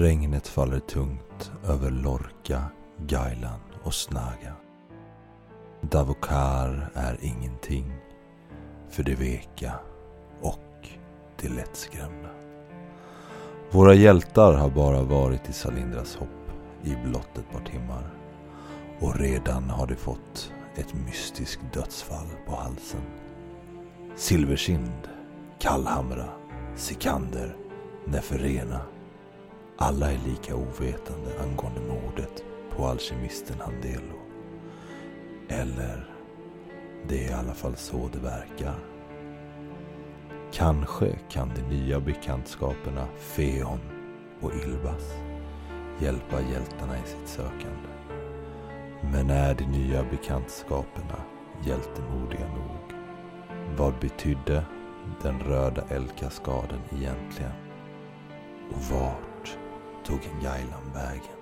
Regnet faller tungt över Lorca, Gailan och Snaga. Davokar är ingenting för det veka och det lättskrämda. Våra hjältar har bara varit i Salindras hopp i blott ett par timmar och redan har de fått ett mystiskt dödsfall på halsen. Silversind, Kallhamra, Sikander, Neferena. Alla är lika ovetande angående mordet på alkemisten Handelo. Eller, det är i alla fall så det verkar. Kanske kan de nya bekantskaperna Feon och Ilbas hjälpa hjältarna i sitt sökande. Men är de nya bekantskaperna hjältemodiga nog? Vad betydde den röda eldkaskaden egentligen? Och vart tog Gailan vägen?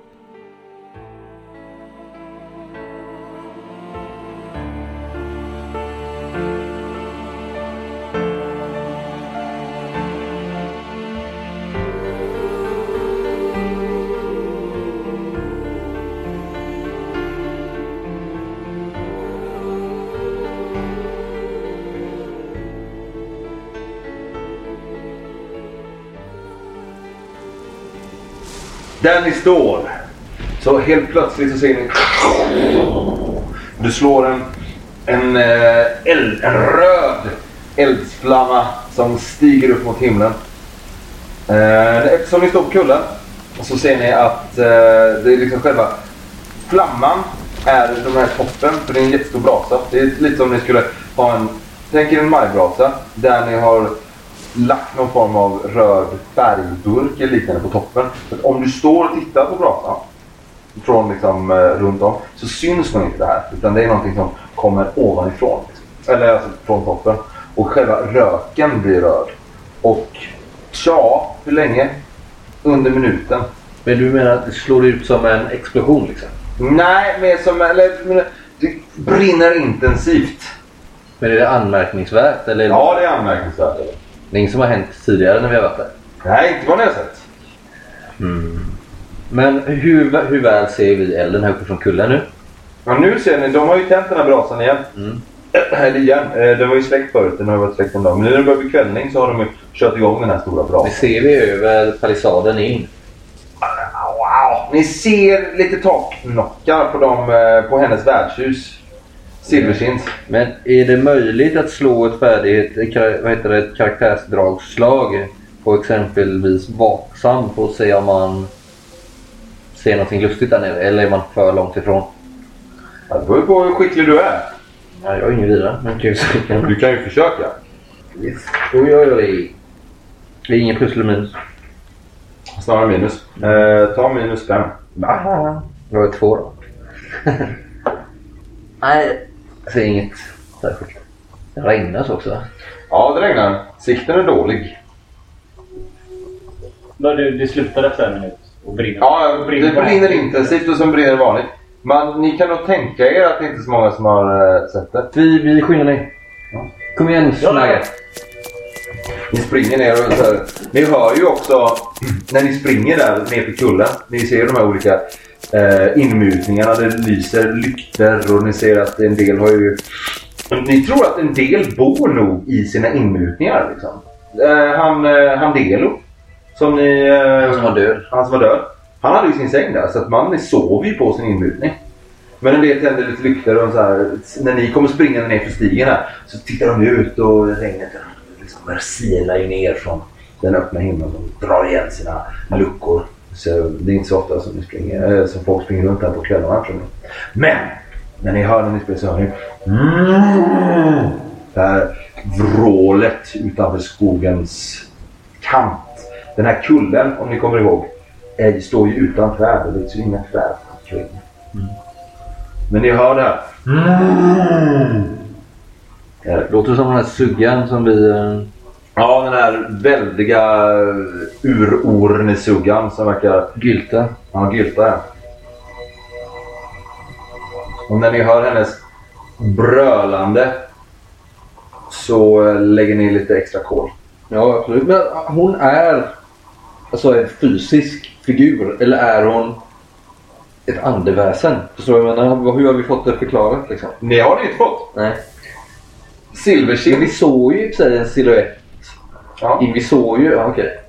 Där ni står. Så helt plötsligt så ser ni... Du slår en, en, eh, eld, en röd eldsflamma som stiger upp mot himlen. Eh, Eftersom ni står på kullen så ser ni att eh, det är liksom själva flamman är den här toppen. För det är en jättestor brasa. Det är lite som ni skulle ha en... Tänk er en majbrasa där ni har lagt någon form av röd färgburk eller liknande på toppen. För om du står och tittar på brasan från liksom, eh, runt om så syns nog inte det här. Utan det är någonting som kommer ovanifrån. Eller alltså från toppen. Och själva röken blir röd. Och tja, hur länge? Under minuten. Men du menar att det slår ut som en explosion liksom? Nej, mer som... Eller, det brinner intensivt. Men är det anmärkningsvärt? Eller? Ja, det är anmärkningsvärt. Det är inget som har hänt tidigare när vi har varit där? Nej, inte vad ni har sett. Men hur, hur väl ser vi elden här uppe från kullen nu? Ja, nu ser ni, de har ju tänt den här brasan igen. Mm. Eller igen, eh, den var ju släckt förut. Den har varit släckt en dag. Men nu när det börjar bli kvällning så har de ju kört igång den här stora Det brasan. ser vi över palissaden in. Wow! Ni ser lite taknockar på, dem, eh, på hennes värdshus. Silverskins. Men är det möjligt att slå ett färdighet, vad heter det, ett karaktärsdragslag på exempelvis vaksam att se om man ser någonting lustigt där nere? Eller är man för långt ifrån? Det beror på hur skicklig du är. Ja, jag är ingen vidare. Men kan ju säga. Du kan ju försöka. Yes. Oj, oj, oj. Det är ingen plus eller minus. Snarare minus. Eh, ta minus fem. Jag är två då. Nej, jag ser inget särskilt. Det regnas också. va? Ja, det regnar. Sikten är dålig. Då det, det slutar efter en minut och brinner. Ja, det Brinner brinner intensivt och sen brinner det vanligt. Men ni kan nog tänka er att det inte är så många som har eh, sett det. Vi, vi skyndar ner. Ja. Kom igen, Snagge. Ni springer ner och så här. Ni hör ju också när ni springer där ner för kullen. Ni ser de här olika eh, inmutningarna. Det lyser lykter och ni ser att en del har ju... Ni tror att en del bor nog i sina inmutningar. Liksom. Eh, han, eh, han Delo. Som ni... Eh, Han som var död. Han som var död. Han hade ju sin säng där så att man sov ju på sin inmutning. Men en del tände lite lyktor och så här, när ni kommer springande ner för stigen här så tittar de ut och regnet liksom silar ju ner från den öppna himlen och drar igen sina luckor. Så det är inte så ofta som, ni springer, äh, som folk springer runt här på kvällarna. Men när ni hör när ni springer så hör ni mm, det här vrålet utanför skogens kant. Den här kullen, om ni kommer ihåg, är, står ju utan träd. Det är inga träd omkring. Men ni hör det här. Eh, Låter som den här suggan som vi... Ja, den här väldiga urornesuggan som verkar Gylta. Ja, Gylta ja. Och när ni hör hennes brölande så eh, lägger ni lite extra kol. Ja, absolut. Men hon är alltså en fysisk figur? Eller är hon ett andeväsen? Förstår du vad jag menar? Hur har vi fått det förklarat liksom? Det har ni inte fått. Nej. Men Silversill. vi såg ju i sig en silhuett. Ja. Vi såg ju... Ja, okej.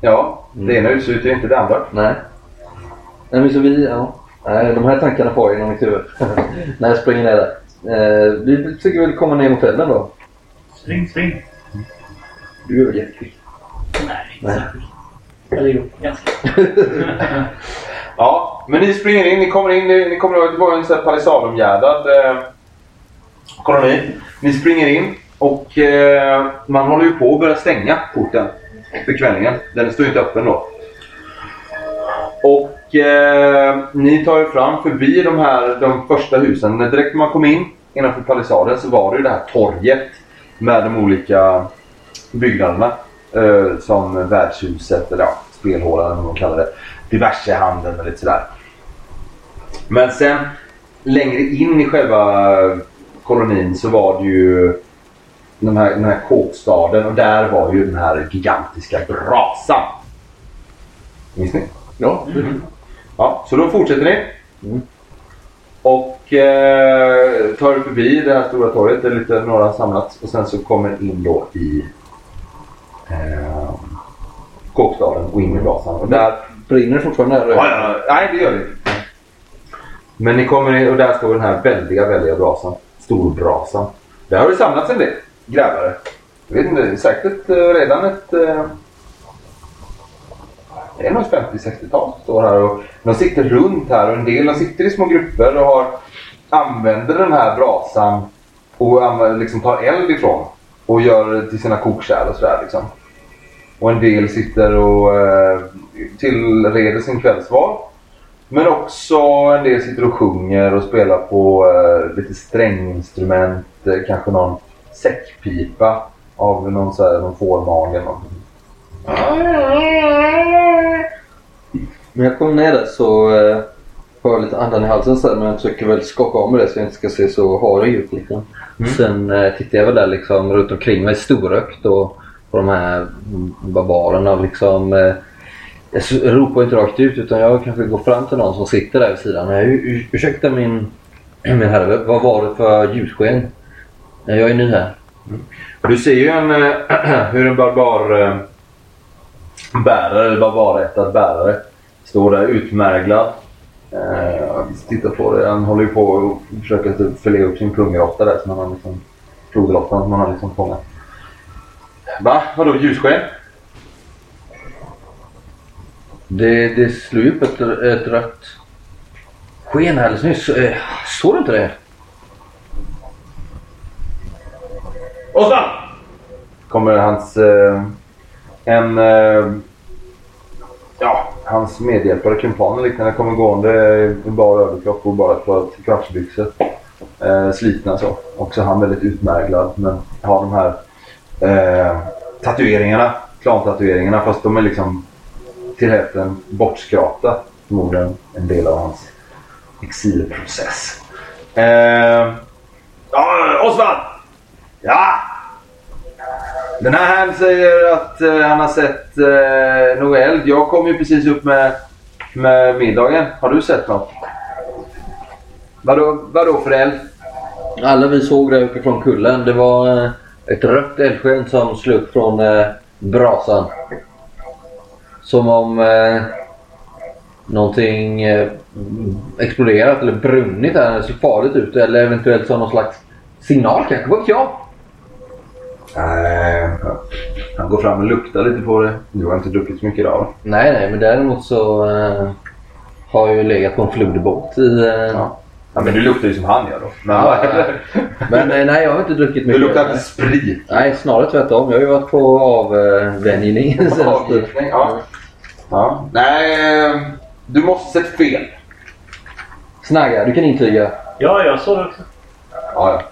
ja, det ena utesluter inte det andra. Nej. Nej men så vi... Ja. Nej, de här tankarna får jag inom mitt huvud. När jag springer ner där. Eh, vi försöker väl komma ner mot elden då. Spring, spring. Du är väl jättekvick? Nej, Nej. inte särskilt. Eller jo, ganska. Ja, men ni springer in. Ni kommer in. Ni, ni kommer ihåg att det var en sån här palissadomgärdad eh, koloni. Ni springer in och eh, man håller ju på att börja stänga porten för kvällningen. Den står ju inte öppen då. Och eh, ni tar er fram förbi de här de första husen. Direkt när man kom in innanför palissaden så var det ju det här torget med de olika byggnaderna. Eh, som värdshuset eller ja, spelhålan eller vad man kallar det. Diverse handeln och lite sådär. Men sen längre in i själva kolonin så var det ju den här, den här kåkstaden och där var ju den här gigantiska brasan. Minns ni? Ja. Ja, så då fortsätter ni. Mm. Och eh, tar förbi det här stora torget där lite några samlats och sen så kommer in då i eh, kåkstaden och in i brasan. Och där Brinner det fortfarande? Ja, ja, nej, det gör det inte. Men ni kommer in och där står den här väldiga, väldiga brasan. Storbrasan. Där har det samlats en del grävare. Jag vet inte, det är säkert eh, redan ett... Eh, det är nog 50-60-tal står här och de sitter runt här och en del de sitter i små grupper och har, använder den här brasan och använder, liksom tar eld ifrån och gör det till sina kokkärl och sådär liksom. Och en del sitter och eh, tillreder sin kvällsval. Men också en del sitter och sjunger och spelar på eh, lite stränginstrument. Eh, kanske någon säckpipa av någon, så här, någon fårmage. eller någonting. När jag kom ner där så eh, har jag lite andan i halsen så här, men jag försöker väl skaka av mig det så jag inte ska se så harig ut. Liksom. Sen eh, tittar jag väl där liksom runt omkring mig storökt och på de här mm, barbarerna liksom. Eh, jag ropar inte rakt ut utan jag kanske går fram till någon som sitter där vid sidan. Ur- ur- ursäkta min, min herre, vad var det för ljussken? Eh, Jag är ny här. Du ser ju en, eh, hur en barbar eh, bärare, eller barbarättad bärare, står där utmärglad. Eh, titta på det. Han håller ju på och försöker typ förle upp sin pungråtta där som han har liksom, flodråttan som han har liksom fångat. Va? Vadå ljussken? Det, det slog upp ett, ett rött sken här alldeles nyss. Eh, Såg du inte det? Osman! Kommer hans... Eh, en... Eh, ja, hans medhjälpare, kumpanen liknande, kommer gående i bara överkropp och bara ett par kvartsbyxor. Eh, slitna så. Också han väldigt utmärglad men har de här eh, tatueringarna. Klantatueringarna fast de är liksom till hälften bortskrapta. Förmodligen en del av hans exilprocess. Eh, ja, Osvald! Ja! Den här herrn säger att eh, han har sett eh, något eld. Jag kom ju precis upp med, med middagen. Har du sett något? Vadå, vadå för eld? Alla vi såg där uppifrån kullen. Det var eh, ett rött eldsken som slog upp från eh, brasan. Som om eh, någonting eh, exploderat eller brunnit där. Det såg farligt ut. Eller eventuellt som någon slags signal kanske. Vad vet jag? Nej, han går fram och luktar lite på det. Du har inte druckit så mycket idag? Nej, nej, men däremot så eh, har jag ju legat på en floderbåt i... Eh, Ja. Ja, men du luktar ju som han gör då. Men, Ja. Men eh, nej, jag har inte druckit mycket. Du luktar inte sprit. Nej, snarare tvärtom. Jag har ju varit på avvänjning sen senaste- Avgiftning, ja. ja. Nej, eh, du måste sett fel. Snagga, du kan intyga. Ja, jag såg det också. Ja, ja.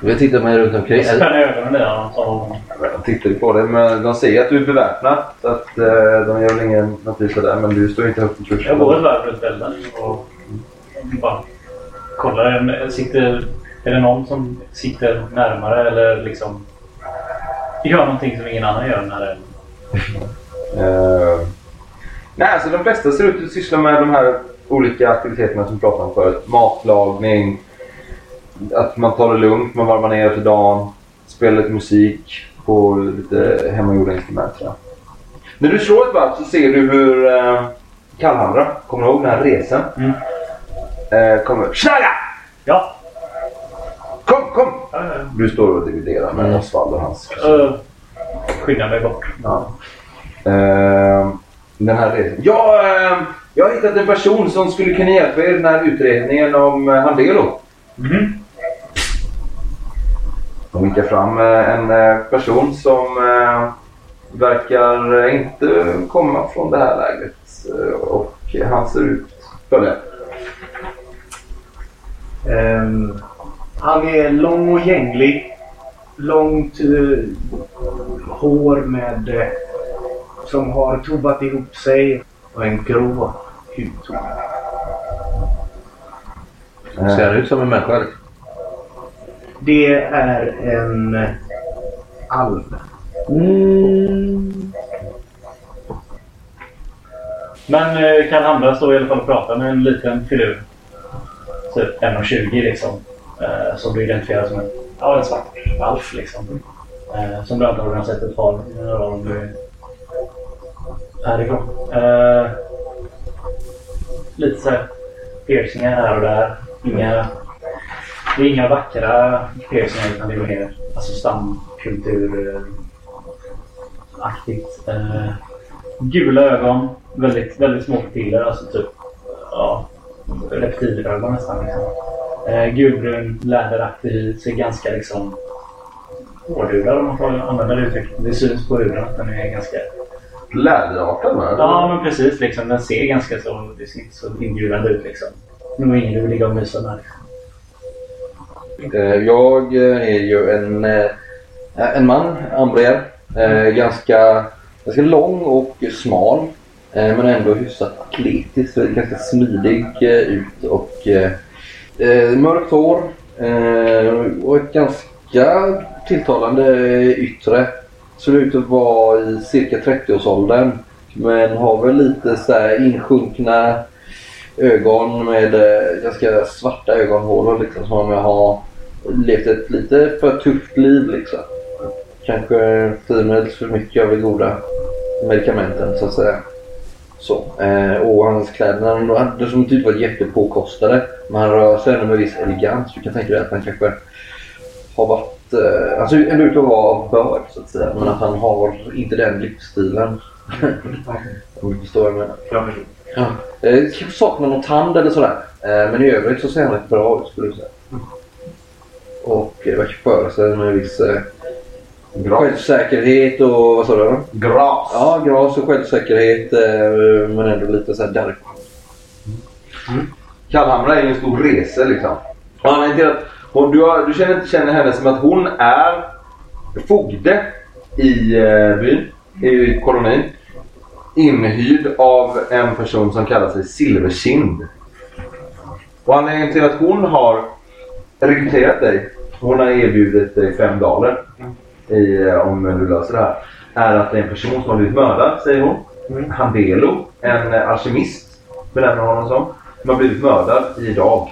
Jag tittar mig runt omkring. Jag spänner ögonen där. Sa... De tittar ju på det, men de säger att du är beväpnad. Så att eh, de gör väl ingen notis där, men du står inte högt i kurs. Jag går ett varv runt elden och bara kollar. Sitter, är det någon som sitter närmare eller liksom gör någonting som ingen annan gör när det Eh, nej, alltså de flesta ser ut att syssla med de här olika aktiviteterna som vi pratade om förut. Matlagning, att man tar det lugnt, man varvar ner för dagen, spelar lite musik på lite hemmagjorda instrument. Så. När du slår ett varv så ser du hur eh, Kallhamra, kommer du ihåg den här resan? Mm. Eh, kommer. Snagga! Ja. Kom, kom! Ja, ja, Du står och dividerar med Mm. Osvald och hans ja. Uh, skynda mig bort. Ja. Eh, den här resan. Ja, eh, jag har hittat en person som skulle kunna hjälpa er i den här utredningen om eh, Handelo. Mhm. De vinkar fram eh, en eh, person som eh, verkar inte komma från det här lägret. Och han ser ut följande. Ehm, han är lång och gänglig. Långt eh, hår med eh, som har tobbat ihop sig och en grå hudton. Ser han ut som en människa? Det är en alv. alv. Men eh, kan andra stå i alla fall och prata med en liten filur. Typ 1,20 liksom. Eh, som du identifierar som en, ja, en svart alf liksom. Eh, som du antagligen har sett ett par i några år om du är härifrån. Eh, lite så här piercingar här och där. Inga, det är inga vackra piercingar utan det är mer alltså stamkultur eh, gula ögon. Väldigt, väldigt små pupiller. Alltså typ ja, reptilögon nästan. Liksom. Eh, gulbrun, läderaktig hy. Ser ganska liksom hårdhudad om man får använda det uttrycket. Det syns på huden att den är ganska... Läderartad va? Ja men precis. Liksom, den ser ganska så... Det ser inte så inbjudande ut liksom. Nog ingen du vill ligga och mysa med. Eh, jag eh, är ju en, eh, en man, Ambrier. Ganska, ganska lång och smal. Men ändå hyfsat atletisk. Ganska smidig ut och mörkt hår. Och ett ganska tilltalande yttre. Ser ut att vara i cirka 30-årsåldern. Men har väl lite så här insjunkna ögon med ganska svarta ögonhålor liksom. Som om jag har levt ett lite för tufft liv liksom. Kanske drivmedels för mycket av de goda medikamenten så att säga. Så. Eh, och hans kläder, hade som inte varit jättepåkostade. Men han rör sig ändå med viss elegans. Du kan tänka dig att han kanske har varit... Eh, han ser ändå ut att vara av börd så att säga. Men att han har inte den livsstilen. Om du förstår vad jag menar. Ja. Eh, kanske saknar någon tand eller sådär. Eh, men i övrigt så ser han rätt bra ut skulle jag säga. Och eh, verkar föra sig med en viss eh, Gras. självsäkerhet och vad sa du? Gras. Ja, gras och självsäkerhet eh, men ändå lite såhär dark. Kallhamra är ju en stor rese liksom. Och anledningen till att hon, du, har, du känner känner henne som att hon är fogde i eh, byn, i kolonin. Inhyrd av en person som kallar sig Silverkind. Och anledningen till att hon har rekryterat dig, hon har erbjudit dig fem daler i, eh, om du löser det här. Är att det är en person som har blivit mördad, säger hon. Handelo, en eh, alkemist, benämner honom som. Som har blivit mördad idag.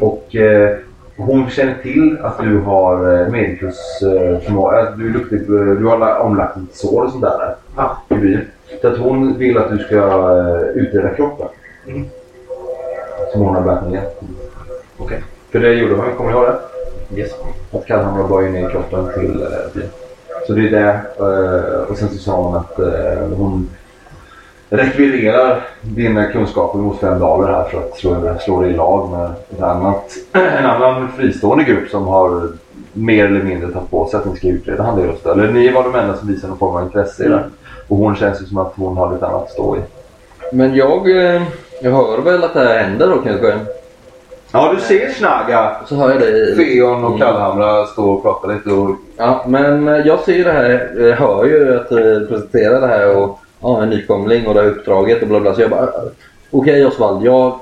Och eh, hon känner till att du har eh, medikursförmåga. Eh, du är duktig du har la- omlagt lite sår och sånt där Ja. i byn. Så att hon vill att du ska eh, utreda kroppen. Som hon har bärt ner. Okej. För det gjorde hon, kommer du ihåg det? Yes. Att Kallhamra bar ju ner kroppen till eh, byn. Så det är det. Eh, och sen så sa hon att eh, hon rekvirerar dina kunskaper mot fem daler här för att slå, slå dig i lag med ett annat, en annan fristående grupp som har mer eller mindre tagit på sig att ni ska utreda Handelsrösta. Eller ni var de enda som visade någon form av intresse i det. Och hon känns ju som att hon har lite annat att stå i. Men jag, eh, jag hör väl att det här händer då kanske. Ja, du ser Snaga, Så hör jag det i... Feon och Kallhamra stå och prata lite och Ja, men eh, jag ser ju det här, jag hör ju att du presenterar det här och ja, en nykomling och det här uppdraget och bla bla. Så jag bara, eh, okej Osvald, jag,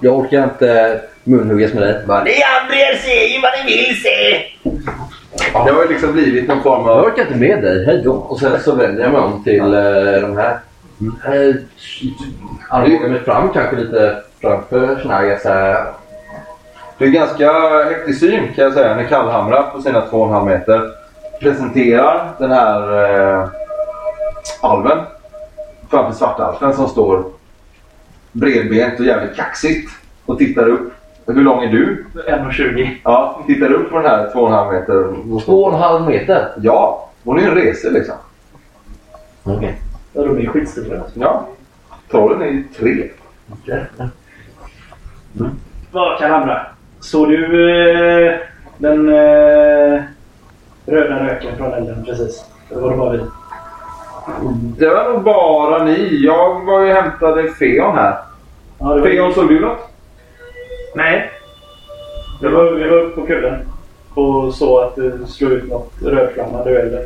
jag orkar inte munhuggas med dig. Bara, Ni andra ser ju vad ni vill se! Det har ju liksom blivit någon form Jag av... orkar inte med dig. Hej då. Och sen så vänder jag mig om till eh, de här. Uh, Armbågar mig fram kanske lite framför så här. Det är ganska häftig syn kan jag säga. När kallhamrar på sina 2,5 meter presenterar den här eh, alven framför svartalfen som står bredbent och jävligt kaxigt och tittar upp. Hur lång är du? 1,20. Ja, tittar upp på den här 2,5 meter. Två och en halv meter. Ja, hon är ju en rese liksom. Okej. Ja, de är skitstora. Ja. Trollen är ju tre. Vad kan hamra? Såg du eh, den eh, röda röken från elden precis? Det var det bara vi. Det var nog bara ni. Jag var ju och hämtade Feon här. Ja, det var, Feon, såg du något? Nej. vi, var, vi var uppe på kullen och såg att det slog ut något rödflammande ur elden.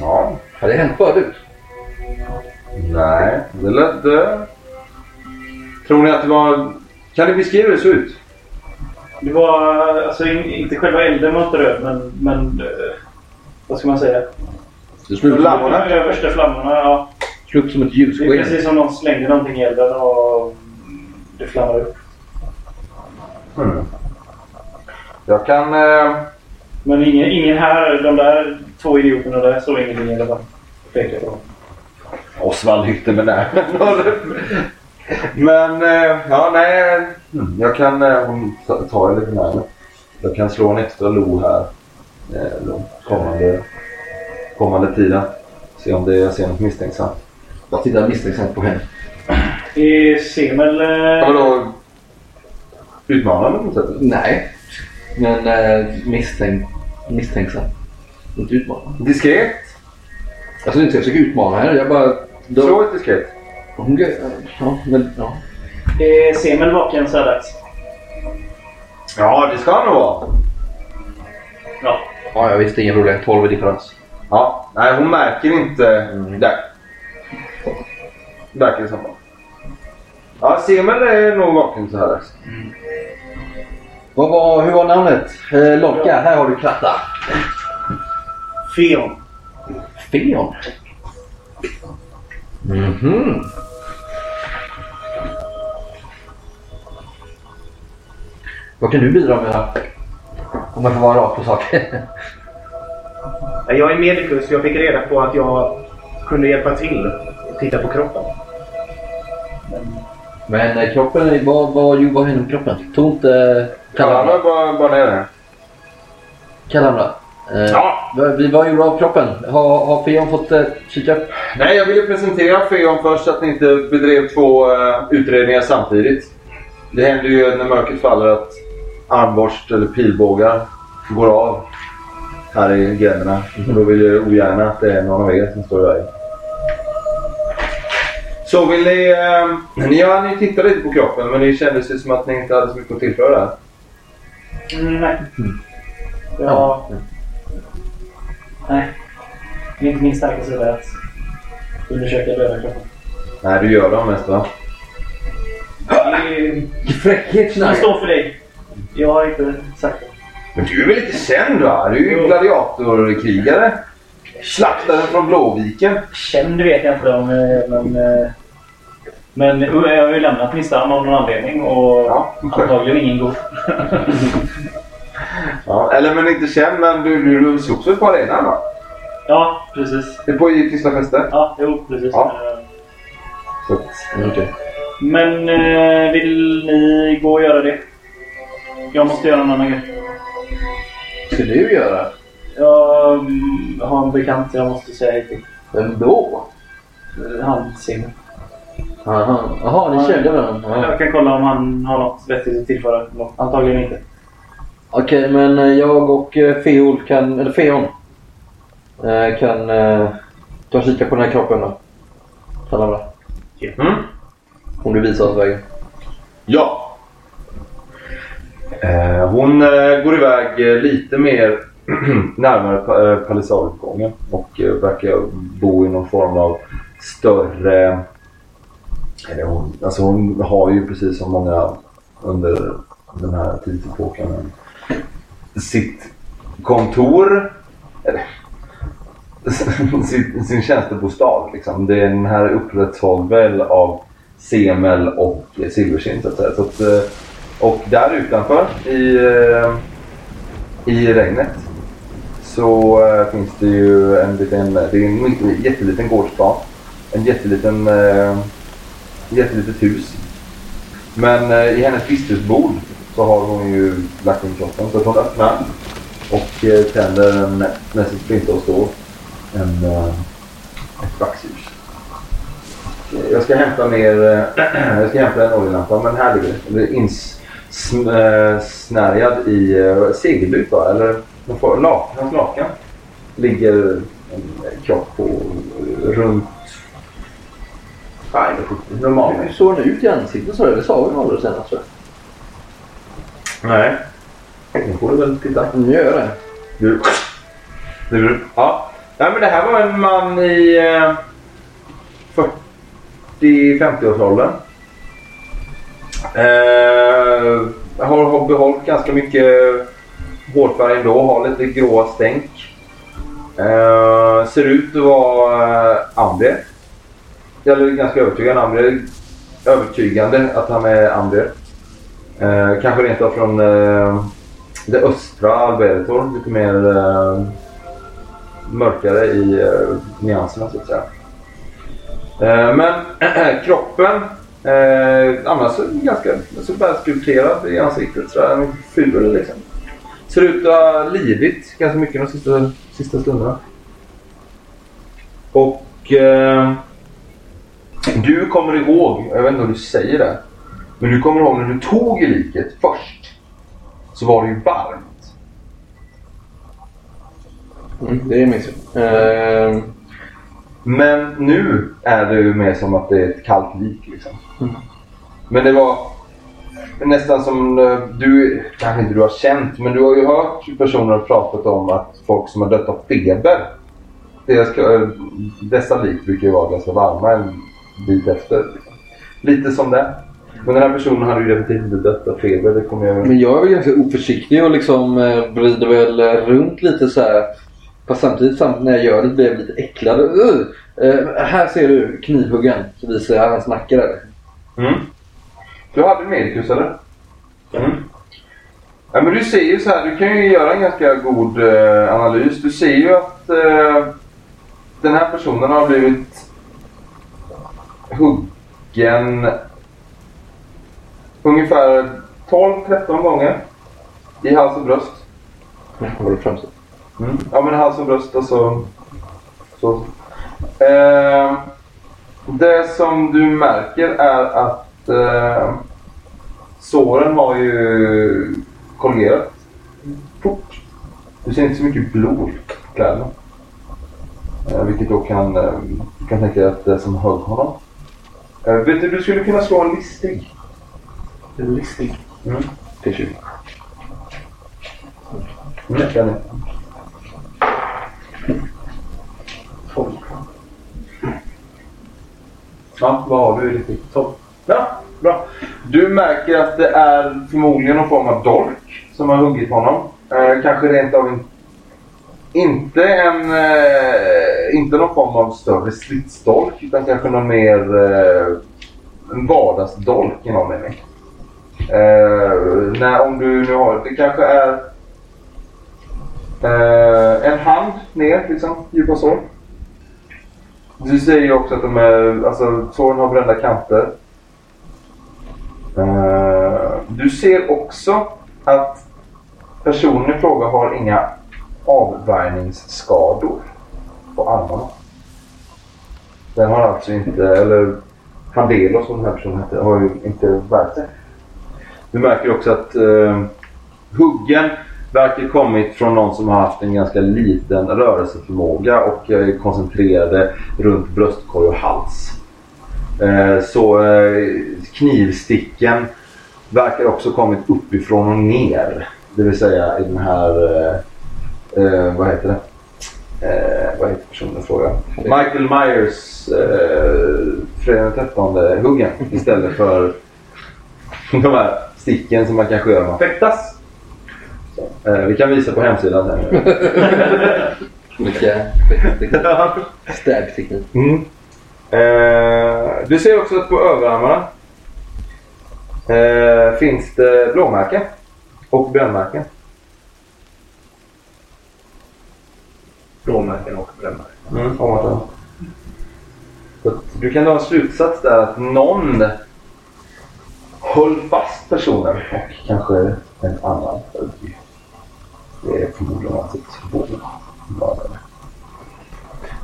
Ja. Har det hänt förut? Nej, det lät... Det... Tror ni att det var... Kan ni beskriva hur det såg ut? Det var alltså in, inte själva elden var inte röd men, men eh, vad ska man säga? Det slog Flammorna? De översta flammorna, ja. slog som ett Det är ljussken. precis som någon slängde någonting i elden och det flammade upp. Mm. Jag kan... Eh... Men ingen, ingen här, de där två idioterna där såg ingenting i alla fall. Osvald hytte med näven. Men, eh, ja nej. Mm. Jag kan... Eh, hon ta- tar jag lite närmare. Jag kan slå en extra lo här. Eh, de kommande, kommande tiden. Se om det, jag ser något misstänksamt. Jag tittar misstänksamt på henne. Är Semel... Ja, Vadå? Utmanande på något sätt? Nej. Men eh, misstänk, misstänksam. Inte utmanande. Diskret? Alltså inte jag försöker utmana henne. Jag bara... Då, Slå ett diskret. Hon, ja, men, ja. är Semel vaken så här dags? Ja, det ska han nog vara. Ja. ja, jag visste ingen problem. 12 i differens. Ja, nej hon märker inte där. Verkar det som. Ja, Semel är nog vaken så här dags. Vad var, hur var namnet? Eh, Locka, här har du kratta. Feon. Feon. Mhm. Vad kan du bidra med då? Om man får vara rak på sak. Jag är medikus. Jag fick reda på att jag kunde hjälpa till och titta på kroppen. Men eh, kroppen, är- vad, vad, vad hände med kroppen? Tog inte Ja, Kalamra? han bara, bara ner det. Kalamra? Eh, Ja. vad, vi- vad gjorde du av kroppen? Har, har Feon fått eh, kika? Nej, jag ville presentera Feon först att ni inte bedrev två eh, utredningar samtidigt. Det händer ju när mörkret faller att armborst eller pilbågar går av här i gränderna. Och då vill jag ogärna att det är någon av er som står i vägen. Så vill ni... Eh, ni, ja, ni tittade lite på kroppen men det kändes ju som att ni inte hade så mycket att tillföra där. Mm, nej. Ja. Nej. Det är inte min starka sida att undersöka döda kroppen. Nej, du gör dem mest va? Det är- Fräckhet Jag står för dig. Jag har inte sagt det. Men du är väl lite känd va? Du är ju Jo. gladiatorkrigare. Slaktaren från Blåviken. Känd vet jag inte om, eh, men... eh, Men jag har ju lämnat min stam av någon anledning och Ja. antagligen ingen god. Ja, eller men inte känd, men du, du, du slogs väl på arenan va? Ja, precis. Det på i Tysta fester. Ja, jo, precis. Ja. Eh, Så att, Okej. Men eh, vill ni gå och göra det? Jag måste göra en annan grej. ska du göra? Jag har en bekant jag måste säga hej till. Vem då? Eh, Han Simon. Aha. Jaha, ni kände varandra? Ja. Jag kan kolla om han har något vettigt att tillföra. Antagligen inte. Okej, men eh, jag och Feol kan, eller Feon eh, kan eh, ta och kika på den här kroppen då. Kalamra. mm. Om du visar oss vägen. Ja. Eh, hon eh, går iväg eh, lite mer närmare pa- eh, palissadutgången och eh, verkar bo i någon form av större... Eller hon, alltså hon har ju precis som många under den här tidsepoken en- sitt kontor. Sin, sin tjänstebostad. Liksom. Det är den här upprätthåll väl av Semel och silverskinn så att säga. Så att, eh, och där utanför i, eh, i regnet så eh, finns det ju en liten, det är en jätteliten gårdsplan. En jätteliten, jättelitet hus. Men i hennes visthusbord så har hon ju lagt in kroppen. Så att hon öppnar och tänder en, med sitt sprinta och står en, eh, ett vaxljus. Eh, Jag ska hämta mer, eh, jag ska hämta en oljelampa men här ligger det. Det är insnärjad i uh, segelbyt va? Eller hans lakan. Ligger en kropp på runt Nej, det är 70. Normal. Hur såg den ut i ansiktet sa du? Det sa vi nog aldrig senast tror Nej. Nu får du väl titta. Nu gör jag det. Du. Du. Ja. Nej, men det här var en man i eh, 40-50-årsåldern. Eh, har, har behållit ganska mycket hårfärg ändå. Har lite gråa stänk. Eh, ser ut att vara eh, Amber. är ganska övertygande Amber. Övertygande att han är Amber. Eh, kanske rent av från eh, det östra Albertor. Lite mer eh, mörkare i eh, nyanserna så att säga. Eh, men kroppen eh, annars är ganska alltså så välskulpterad i ansiktet. Så där, ful liksom. Ser ut att ha lidit ganska mycket de sista, sista stunderna. Och eh, du kommer ihåg, jag vet inte om du säger det. Men du kommer ihåg när du tog i liket först. Så var det ju varmt. Mm, det minns jag. Eh, Men nu är det ju mer som att det är ett kallt lik liksom. Mm. Men det var nästan som du, kanske inte du har känt, men du har ju hört personer pratat om att folk som har dött av feber. Deras, eh, dessa lik brukar ju vara ganska varma en bit efter. Liksom. Lite som det. Men den här personen hade ju definitivt inte dött av feber. Det kommer jag... men jag är väl ganska oförsiktig och liksom eh, vrider väl runt lite så här. Fast samtidigt samt när jag gör det blir jag lite äcklad. Uh! Eh, här ser du knivhuggen. Så visar jag hans nacke där. Mm. Du hade medikus eller? Mm. Ja, men du ser ju så här, du kan ju göra en ganska god eh, analys. Du ser ju att eh, den här personen har blivit huggen ungefär 12-13 gånger i hals och bröst. Främst? Mm. Ja men hals och bröst alltså. Så. Eh, det som du märker är att eh, såren har ju kollerat fort. Du ser inte så mycket blod på kläderna. Eh, vilket då kan, eh, du kan tänka dig att det som högg honom. Eh, vet du, du skulle kunna slå en listig. Listig. Mm. Till 20. Mm, kan ni. Ja, vad har du i ditt 12? Ja, bra. Du märker att det är förmodligen någon form av dolk som har huggit honom. Eh, kanske rent av en... Inte en... Eh, inte någon form av större stridsdolk utan kanske någon mer... Eh, en vardagsdolk i någon mening. Eh, när, om du nu har... Det kanske är... Eh, en hand ner, liksom, djupa sår. Du säger ju också att de är, alltså såren har brända kanter. Eh, du ser också att personen i fråga har inga avvärjningsskador på armarna. Den har alltså inte, eller Pandelos som den här personen heter, har ju inte värkt sig. Du märker också att eh, huggen verkar kommit från någon som har haft en ganska liten rörelseförmåga och eh, är koncentrerade runt bröstkorg och hals. Eh, så eh, knivsticken verkar också kommit uppifrån och ner. Det vill säga i den här, vad heter det? Eh, vad heter personen i fråga? Michael Myers eh, fredag den 13 huggen istället för de här sticken som man kanske gör när man fäktas. Eh, vi kan visa på hemsidan sen. Mycket stab-teknik. Mm. Eh, du ser också att på överarmarna eh, finns det blåmärken och brännmärken. Blåmärken och brännmärken. Mm, om Du kan dra en slutsats där att någon höll fast personen och kanske en annan höll. Det är förmodligen alltså två mördare.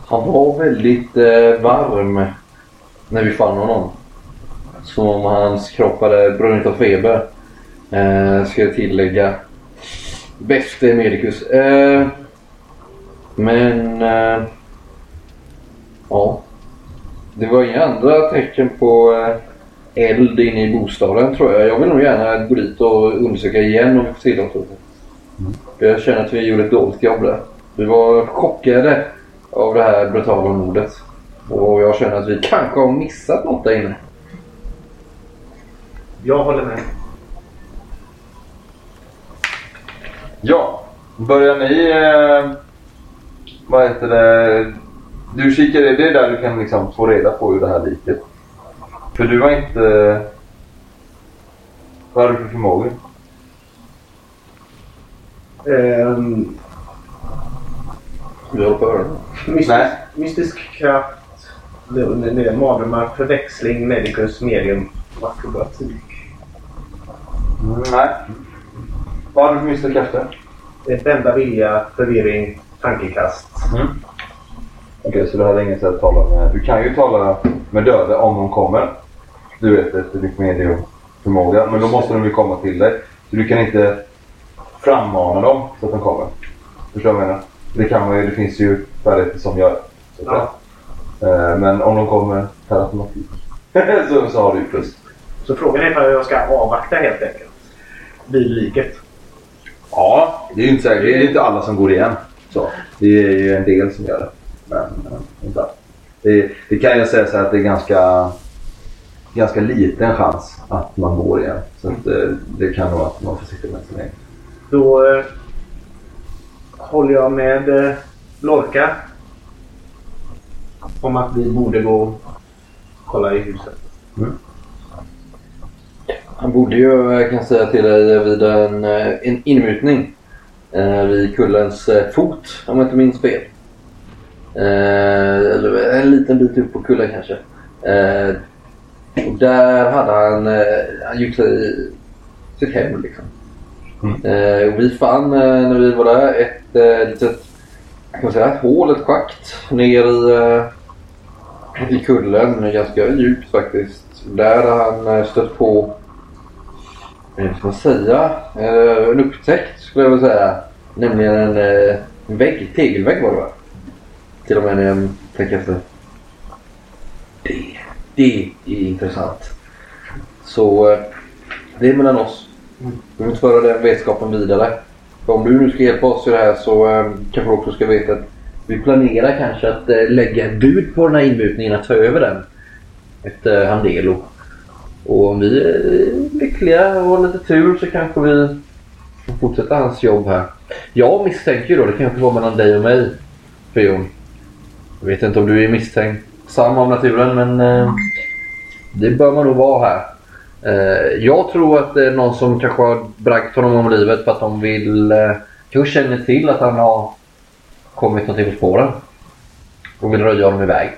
Han var väldigt eh, varm när vi fann honom. Som om hans kropp hade brunnit av feber. Eh, ska jag tillägga. Bäste medicus. Eh, men... Eh, ja. Det var inga andra tecken på eh, eld inne i bostaden tror jag. Jag vill nog gärna gå dit och undersöka igen om vi får tillåtelse. Jag känner att vi gjorde ett dåligt jobb där. Vi var chockade av det här brutala mordet. Och jag känner att vi kanske har missat något där inne. Jag håller med. Ja, börjar ni... Eh, vad heter det? Du kikar, det är där du kan liksom få reda på hur det här liket. För du har inte... Vad har du för förmågor? Ehm, Vi håller på att höra. mystisk, mystisk kraft. Mardrömmar, förväxling, medicus, medium, akrobatik. Nej. Vad har du för mystiska krafter? Vända vilja, förvirring, tankekast. Okej, så du hade inget sätt att tala med... Du kan ju tala med döda om de kommer. Du vet efter ditt mediumförmåga. Men då måste de ju komma till dig. Så du kan inte frammana dem så att de kommer. Förstår du vad jag menar? Det, kan man ju, det finns ju färdigheter som gör så att säga. Eh, Men om de kommer per automatik så, så har du ju plus. Så frågan är om jag ska avvakta helt enkelt. Vid liket. Ja, det är ju inte säkert. Det är inte alla som går igen. Så. Det är ju en del som gör det. Men eh, inte alla. det, det kan jag säga så här att det är ganska, ganska liten chans att man går igen. Så att, eh, det kan nog att man får sitta med sig länge. Då eh, håller jag med eh, Lorca. Om att vi borde gå och kolla i huset. Han borde ju, jag kan säga till dig, vid en, eh, en inmutning eh, vid kullens eh, fot, om jag inte minns fel. Eh, eller en liten bit upp på kullen kanske. Eh, och där hade han, eh, han gjort sig sitt hem liksom. Eh, och vi fann eh, när vi var där ett eh, litet, kan man säga, ett hål, ett schakt ner i, eh, i kullen. Ganska djupt faktiskt. Där hade han eh, stött på vad ska man säga? En upptäckt skulle jag vilja säga. Nämligen en, en vägg, tegelvägg var det va? Till och med när jag tänker efter. Det, det är intressant. Så det är mellan oss. Mm. måste föra den vetskapen vidare. För om du nu ska hjälpa oss i det här så eh, kanske du också ska veta att vi planerar kanske att eh, lägga ett bud på den här inmutningen, att ta över den. Efter Handelo. Och om vi är lyckliga och har lite tur så kanske vi får fortsätta hans jobb här. Jag misstänker ju då, det kanske var mellan dig och mig, Fion. Jag vet inte om du är misstänksam av naturen men eh, det bör man nog vara här. Eh, jag tror att det är någon som kanske har bragt honom om livet för att de vill, eh, kanske känner till att han har kommit någonting på spåren. Och vill röja honom iväg.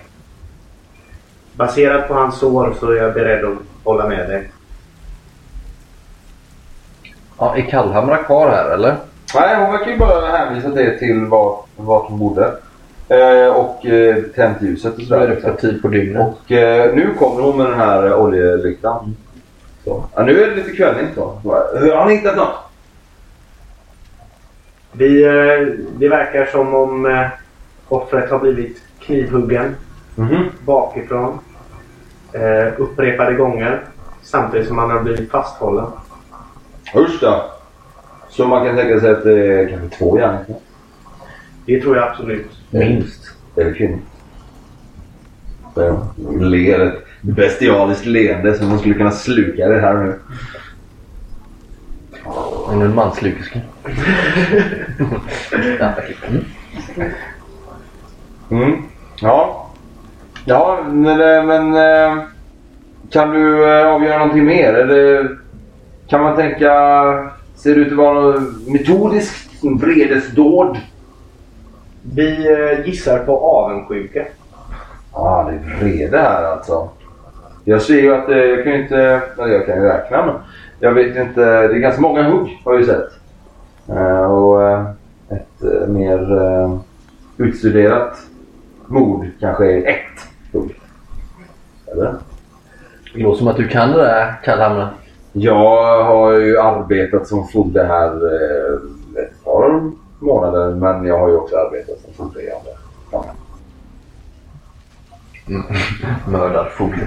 Baserat på hans sår så är jag beredd att hålla med dig. Ja, är Kallhamra kvar här eller? Nej, hon verkar ju bara hänvisa det till vart, vart hon bodde. Eh, och eh, tänt ljuset och Så är det sådär. för tid på dygnet. Och eh, nu kommer hon med den här eh, oljelyktan. Så. Ja, nu är det lite kvällning så. Har ni hittat något? Vi, eh, det verkar som om eh, offret har blivit knivhuggen Mhm. bakifrån. Eh, upprepade gånger. Samtidigt som han har blivit fasthållen. Usch då. Så man kan tänka sig att det är kanske två gärningsmän. Det tror jag absolut. Minst. Eller kvinnor. Så hon ler bestialiskt leende som hon skulle kunna sluka det här nu. Hon är en manslukerska. mm. Mm. Ja. Ja, men, eh, men eh, kan du eh, avgöra någonting mer? Eller kan man tänka... Ser det ut att vara något metodiskt vredesdåd? Vi gissar på avundsjuka. Ja, det är vrede här alltså. Jag ser ju att eh, jag kan ju inte... Eller jag kan ju räkna men jag vet inte. Det är ganska många hugg har jag ju sett. Eh, och eh, ett mer utstuderat mord kanske är ett hugg. Eller? Det låter som att du kan det där, Kallhamra. Jag har ju arbetat som fogde här ett par månader men jag har ju också arbetat som fogde i andra sammanhang. Mördarfogde.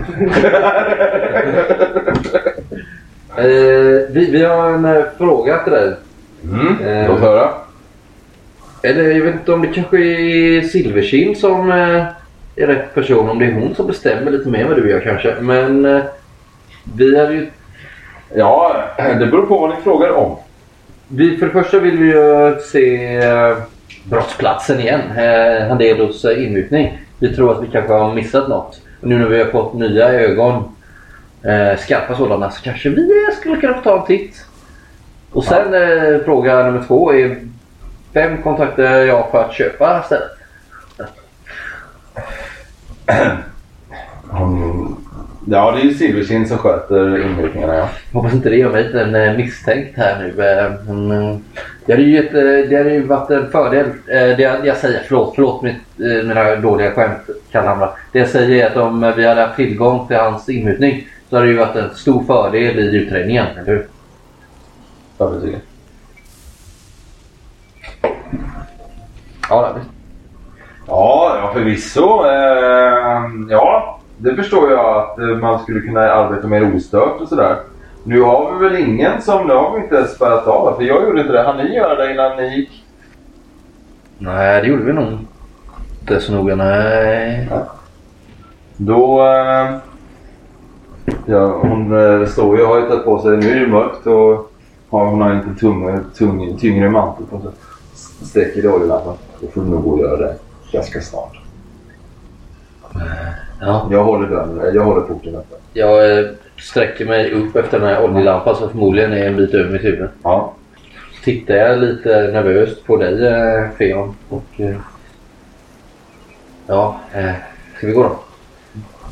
eh, vi, vi har en eh, fråga till dig. Mm. Eh, Låt höra. Eller jag vet inte om det kanske är Silverkind som eh, är rätt person. Om det är hon som bestämmer lite mer vad du gör kanske. Men eh, vi hade ju... Ja, det beror på vad ni frågar om. Vi, för det första vill vi ju se eh, brottsplatsen igen. Eh, Handelos eh, inmutning. Vi tror att vi kanske har missat något. Och nu när vi har fått nya ögon, eh, skarpa sådana, så kanske vi skulle kunna få ta en titt. Och sen eh, fråga nummer två är vem kontaktar jag för att köpa stället? Ja, det är ju Silverkind som sköter inmutningarna ja. Hoppas inte det gör mig lite en, eh, misstänkt här nu. eh, eh, det, hade ju ett, det hade ju varit en fördel. Det jag, jag säger, förlåt, förlåt mitt, mina dåliga skämt Kallhamra. Det jag säger är att om vi hade haft tillgång till hans inmutning så hade det ju varit en stor fördel i utredningen, eller hur? Ja, det visst. Ja, ja förvisso. Eh, ja, det förstår jag att eh, man skulle kunna arbeta mer ostört och sådär. Nu har vi väl ingen som... Nu har vi inte spärrat av för jag gjorde inte det. Hann ni göra det innan ni gick? Nej, det gjorde vi nog inte så noga. Nej. Då... Eh, ja, hon eh, står ju och har ju tagit på sig... Nu är det mörkt och har, hon har inte tung, tung, tyngre mantel på sig. Steker i oljelampan. Då får du nog gå och göra det ganska snart. Ja, Jag håller dörren. Jag håller porten öppen. jag eh, sträcker mig upp efter den här oljelampan som förmodligen är en bit över mitt huvud. Ja. tittar jag lite nervöst på dig eh, Feon. Och, eh, ja, eh, ska vi gå då?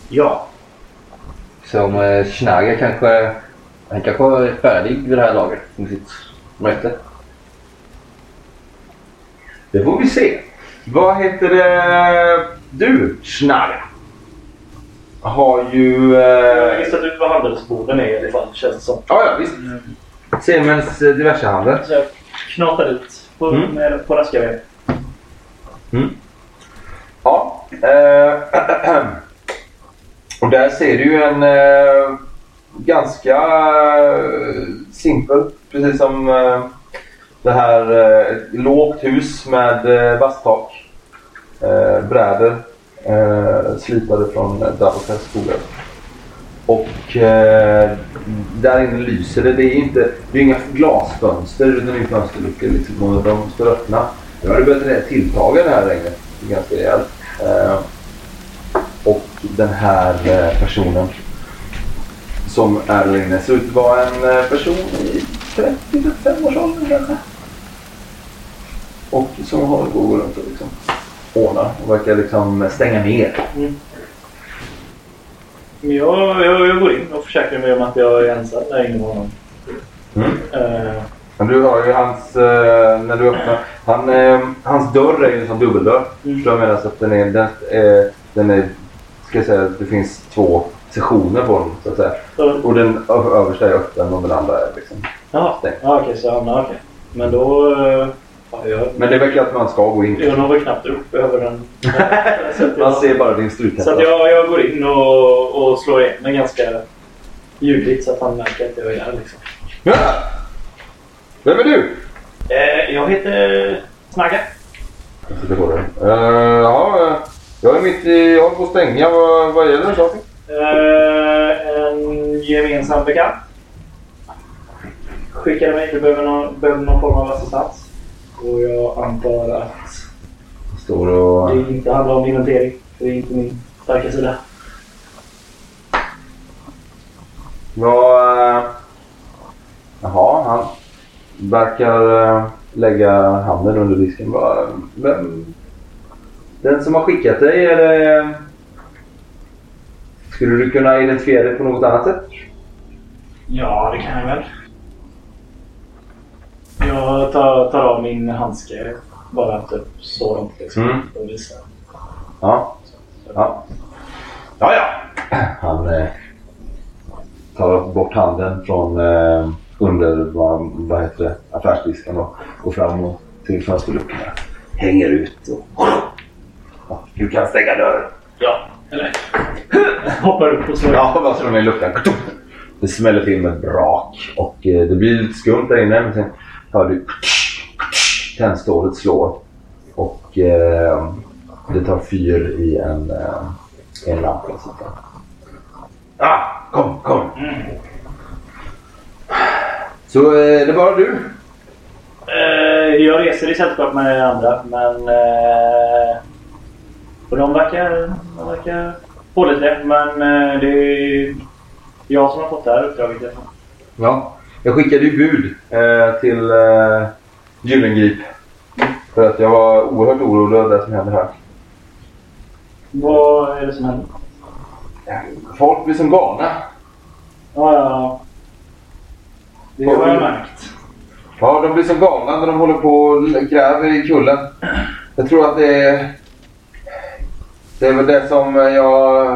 Ja. Som eh, Schnager kanske, han kanske är färdig vid det här laget med sitt möte. Det får vi se. Vad heter det? Du, Schnarr. Har ju... Jag har Eh... listat ut vad handelsborden är i alla fall, känns det som. Ja, ja, visst. Siemens eh, diversehandel. Så jag knatar ut på, Mm. med, på raska ben. Ja. Eh... Och där ser du ju en eh, ganska eh, simpel, precis som eh, det här eh, ett lågt hus med eh, vasstak. Eh, brädor eh, slipade från eh, skogar. Och eh, där inne lyser det. Det är inte det är inga glasfönster utan det är fönsterluckor liksom, och de står öppna. Nu har det börjat tilltaga det här regnet ganska rejält. Eh, och den här eh, personen som är där inne ser ut att vara en eh, person i 30-35-årsåldern kanske. Och som har går runt och liksom ordnar och verkar liksom stänga ner. Men jag, jag, jag går in och försäkrar mig om att jag är ensam där inne med honom. Mm. Eh, Men du har ju hans, eh, när du öppnar, han, eh, hans dörr är ju en sån dubbeldörr. Mm. Förstår du menar? Så att den är, den, eh, den är, ska jag säga, det finns två sessioner på den så att säga. så, Och den översta är öppen och den andra är liksom jaha, stängd. ja, okej, så ja, okej. Men då... eh, Ja, Men det verkar att man ska gå in. jag når väl knappt upp över den. så Man ser bara din så struthätta. att jag, jag går in och, och slår igen den ganska ljudligt så att han märker att jag är där. Liksom. Ja! Vem är du? Eh, jag heter Snagga. Jag sitter på dig. Uh, ja, eh, jag är mitt i, jag håller på att stänga. Vad, vad gäller saken? Eh, en gemensam bekant. skickade mig. Du behöver någon, behöver någon form av assistans. Och jag antar att Står och... det inte handlar om inventering. För det är inte min starka sida. Vad... eh, Jaha, han verkar eh, lägga handen under disken. Vad- Vem? Den som har skickat dig, är det... Skulle du kunna identifiera dig på något annat sätt? Ja, det kan jag väl. Jag tar, tar av min handske. Bara typ så långt liksom. Mm. Och visar. Ja. Ja. Ja, ja. Han eh, tar bort handen från eh, under vad, vad heter det, affärsdisken och går fram och till fönsterluckorna. Hänger ut och... Ja, du kan stänga dörren. Ja, eller? Hoppar upp och slår. Ja, vad slår de i luckan. Det smäller till med brak och eh, det blir lite skumt där inne. Men sen hör du tändstålet slår och eh, det tar fyr i en, eh, en lampa. Ah, kom, kom. Så eh, det är bara du? Eh, jag reser i sällskap med andra, men... Eh, och de verkar, de verkar pålitliga, men eh, det är jag som har fått det här uppdraget. Ja. Jag skickade ju bud eh, till eh, Gyllengrip. För att jag var oerhört orolig över det som händer här. Vad är det som händer? Folk blir som galna. Ja, ja, ja. Det har jag märkt. Ja, de blir som galna när de håller på och gräver i kullen. Jag tror att det är... Det är väl det som jag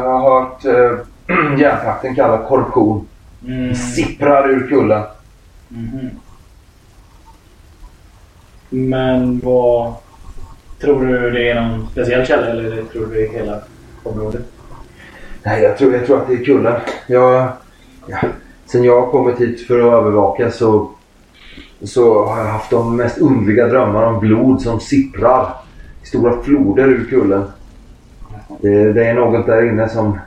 har hört eh, järntakten kalla korruption. Mm. Sipprar ur kullen. Mhm. Men vad... Tror du det är någon speciell källa eller tror du det är hela området? Nej, jag tror, jag tror att det är kullen. Jag, ja, sen jag har kommit hit för att övervaka så, så har jag haft de mest underliga drömmar om blod som sipprar i stora floder ur kullen. Det, det är något där inne som...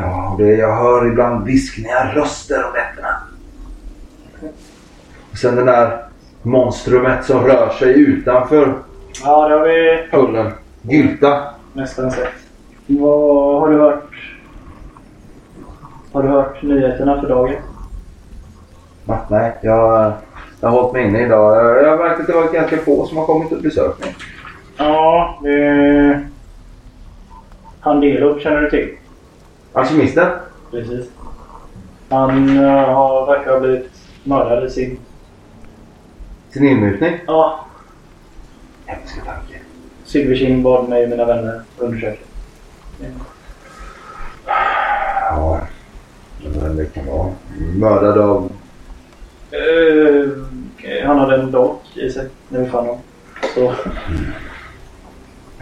Ja, det, jag hör ibland viskningar, röster om nätterna. Och sen den där monstrumet som rör sig utanför Ja, det har vi kullen. Gylta. nästan sett. Vad har du hört? Har du hört nyheterna för dagen? Va? Nej, jag, jag har hållit mig inne idag. Jag, har märkt att det varit ganska få som har kommit och besökt mig. Ja, det... Handelo känner du till? Alkemisten? Precis. Han uh, har, verkar ha blivit mördad i sin... Sin inmutning? Ja, Hemska tanke. Silverkin bad mig och mina vänner undersöka. Ja, men det kan vara. Mördad av... Uh, han hade en dolk i sig när vi fann honom. Så,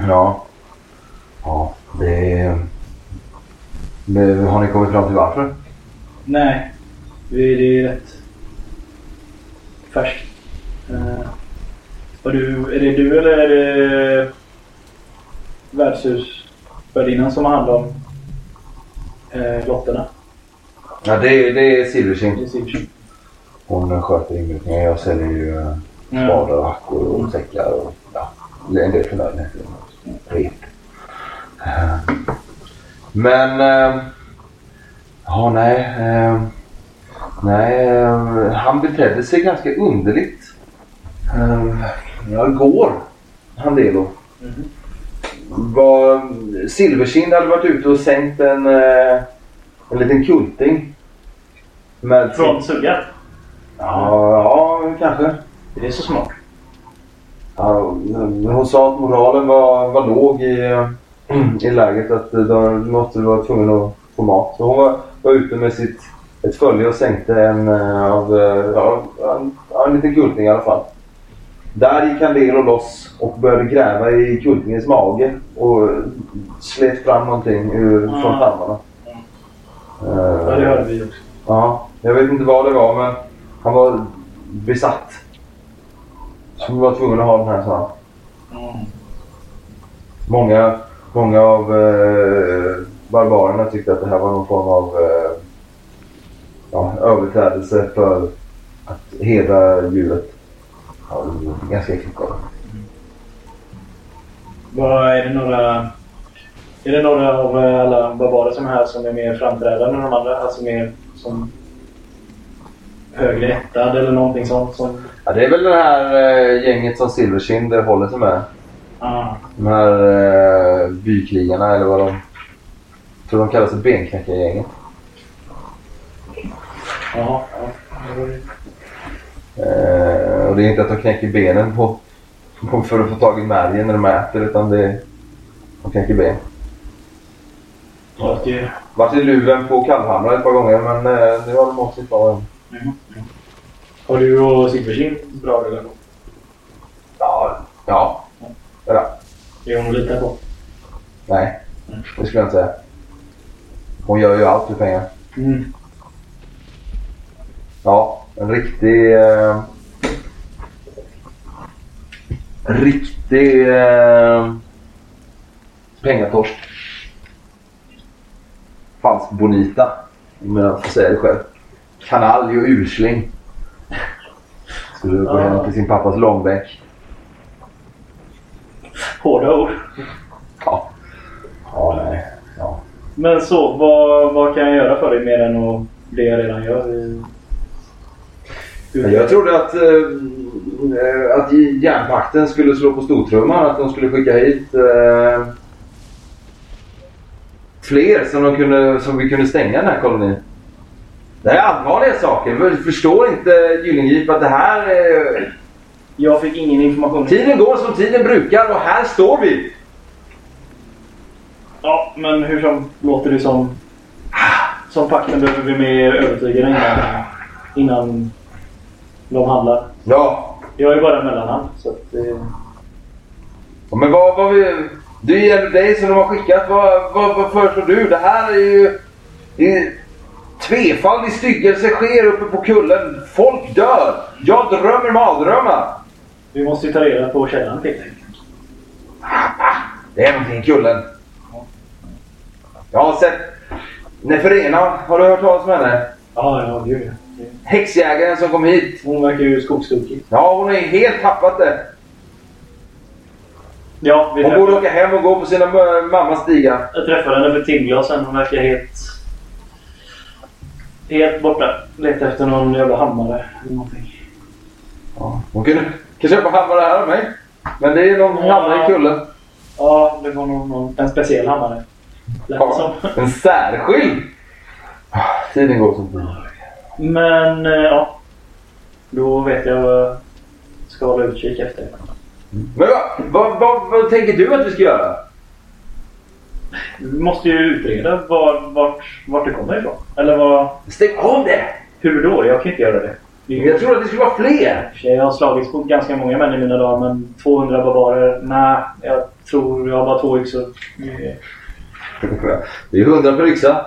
Ja. Ja, det är... Men har ni kommit fram till varför? nej. Vi, det är rätt färskt. Och du, är det du eller är det värdshusvärdinnan som har hand om uh, lotterna? Ja, det, är- det är Silverkin? Hon sköter inmutningen. Jag säljer ju eh, spadar och hackor och säckar och ja, en del förnödenheter. Rep. Eh, Men... eh, Ja, nej. eh, Nej, eh, han betedde sig ganska underligt. Eh, Ja, igår. Handelo. Mhm. Var, Silverkind hade varit ute och sänkt en, eh, en liten kulting. Med Från Sugga? Ja, ja, kanske. Är det så smart? Ja, hon sa att moralen var, var låg i, i läget. Att de måste vara tvungna att få mat. Så hon var, var ute med sitt, ett följe och sänkte en, eh, av, eh, ja, en, en liten kulting i alla fall. Där gick Candelo loss och började gräva i kultingens mage och slet fram någonting ur, från Mm. tarmarna. Ja, det hörde vi också. Ja, jag vet inte vad det var men han var besatt. Så vi var tvungna att ha den här sa han. Mm. Många, många av eh, barbarerna tyckte att det här var någon form av eh, ja, överträdelse för att hedra djuret. Ja, ganska det. Vad är det några... Är det några av alla barbarer som är här som är mer framträdande än de andra? Alltså mer som högre ättad eller någonting sånt som... Ja, det är väl det här eh, gänget som Silverkind håller sig med. Ah. De här eh, bykrigarna eller vad de... Tror de kallar sig benknäckargänget. Ja. Eh, och det är inte att de knäcker benen på, på, för att få tag i märgen när de äter utan det är... De knäcker ben. Ja, det... Varit i luven på kallhamrar ett par gånger men eh, det har de också kvar. Har du och Silverkind bra relation? Ja, ja. Det är hon att lita på. Nej, det skulle jag inte säga. Hon gör ju allt för pengar. Mm. Ja, en riktig... Eh, riktig eh, pengatorsk. Falsk bonita. Om jag får säga det själv. Kanalj och usling. Skulle gå Ja. hem till sin pappas långbänk. Hårda ord. Ja. Ja, nej. Ja. Men så, vad, vad kan jag göra för dig mer än att det jag redan gör? i- Jag trodde att, eh, att järnpakten skulle slå på stortrumman. Att de skulle skicka hit eh, fler som, de kunde, som vi kunde stänga den här kolonin. Det här är allvarliga saker. Förstår inte Gyllengrip att det här... Eh, Jag fick ingen information. tiden går som tiden brukar och här står vi. Ja, men hur som låter det som... Som pakten behöver vi mer övertygade innan, innan de handlar. Ja, Jag är bara mellanhand. Så att, eh, men vad, vad vi... Det gäller dig som de har skickat. Vad, vad, vad föreslår du? Det här är ju... Det är, tvefaldig styggelse sker uppe på kullen. Folk dör. Jag drömmer mardrömmar. Vi måste ju ta reda på källan till det. Det är någonting i kullen. Jag har sett Neferena. Har du hört talas om henne? Ja, ja, gud ja. Häxjägaren som kom hit. Hon verkar ju skogstokig. Ja, hon har ju helt tappat det. Ja, vi Hon borde åka hem och gå på sina m- mammas stigar. jag träffade henne för timglas sen. Hon verkar helt... Helt borta. Letar efter någon jävla hammare eller någonting. Ja, hon kunde, kan köpa hammare här av mig. Men det är någon Ja. hammare i kullen. Ja, det var nog någon, en speciell hammare. Ja, en särskild. Tiden går som tiden. Men eh, ja. Då vet jag vad jag ska hålla utkik efter. Men vad, vad, vad, vad tänker du att vi ska göra? Vi måste ju utreda var, vart, vart det kommer ifrån. Eller vad... Stäng av det! Hur då? Jag kan inte göra det. Är- Jag tror att det skulle vara fler. Jag har slagits på ganska många män i mina dagar men 200 barbarer? Nej, jag tror jag har bara två yxor. Det- Det är hundra per yxa,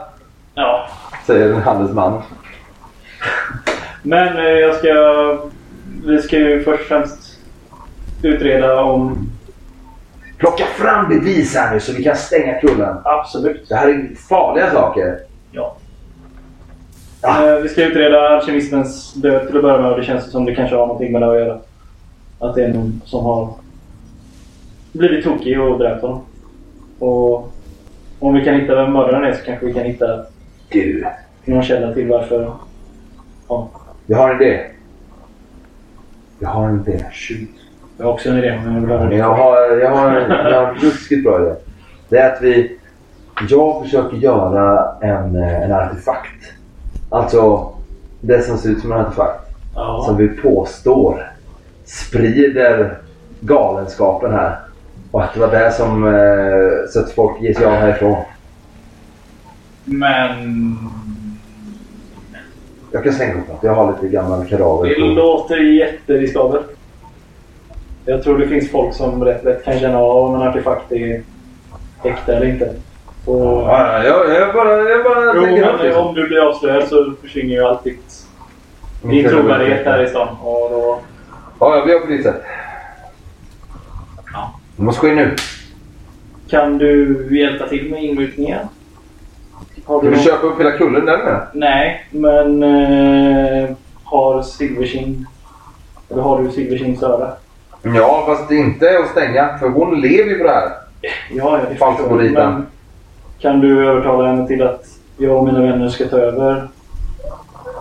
Ja. säger en handelsman. Men eh, jag ska... Vi ska ju först och främst utreda om... Plocka fram bevis här nu så vi kan stänga kullen. Absolut. Det här är farliga saker. Ja. Ja. Eh, Vi ska utreda alkemistens död till att börja med och det känns som det kanske har någonting med det att göra. Att det är någon som har blivit tokig och dräpt honom. Och om vi kan hitta vem mördaren är så kanske vi kan hitta Du, någon källa till varför... Ja, jag har en idé. Jag har en idé. shoot. Jag har också en idé men jag vill höra det. Jag har, jag har, jag har en ruskigt bra idé. Det är att vi... Jag försöker göra en, eh, en artefakt. Alltså det som ser ut som en artefakt. Ja. Som vi påstår sprider galenskapen här. Och att det var det som eh, så att folk ger sig av härifrån. Men... Jag kan slänga upp något. Jag har lite gammal kadaver. Det på- låter jätteriskabelt. Jag tror det finns folk som rätt lätt kan känna av om en artefakt är äkta eller inte. Och... Ja, ja, jag, jag bara, jag bara Jo, tänker men om du blir avslöjad så försvinner ju allt ditt, din trovärdighet här i stan. Och då... Ja, jag blir sätt. Ja. Det måste ske nu. Kan du hjälpa till med inmutningen? Har Ska du vi någon... köpa upp hela kullen där med? Nej, men... Eh, har Silverkind... Eller har du Silverkinds öra? Ja, fast det inte är att stänga. För hon lever ju på det här. Ja, ja, det Falsk förstår jag. bonita. Men Kan du övertala henne till att jag och mina vänner ska ta över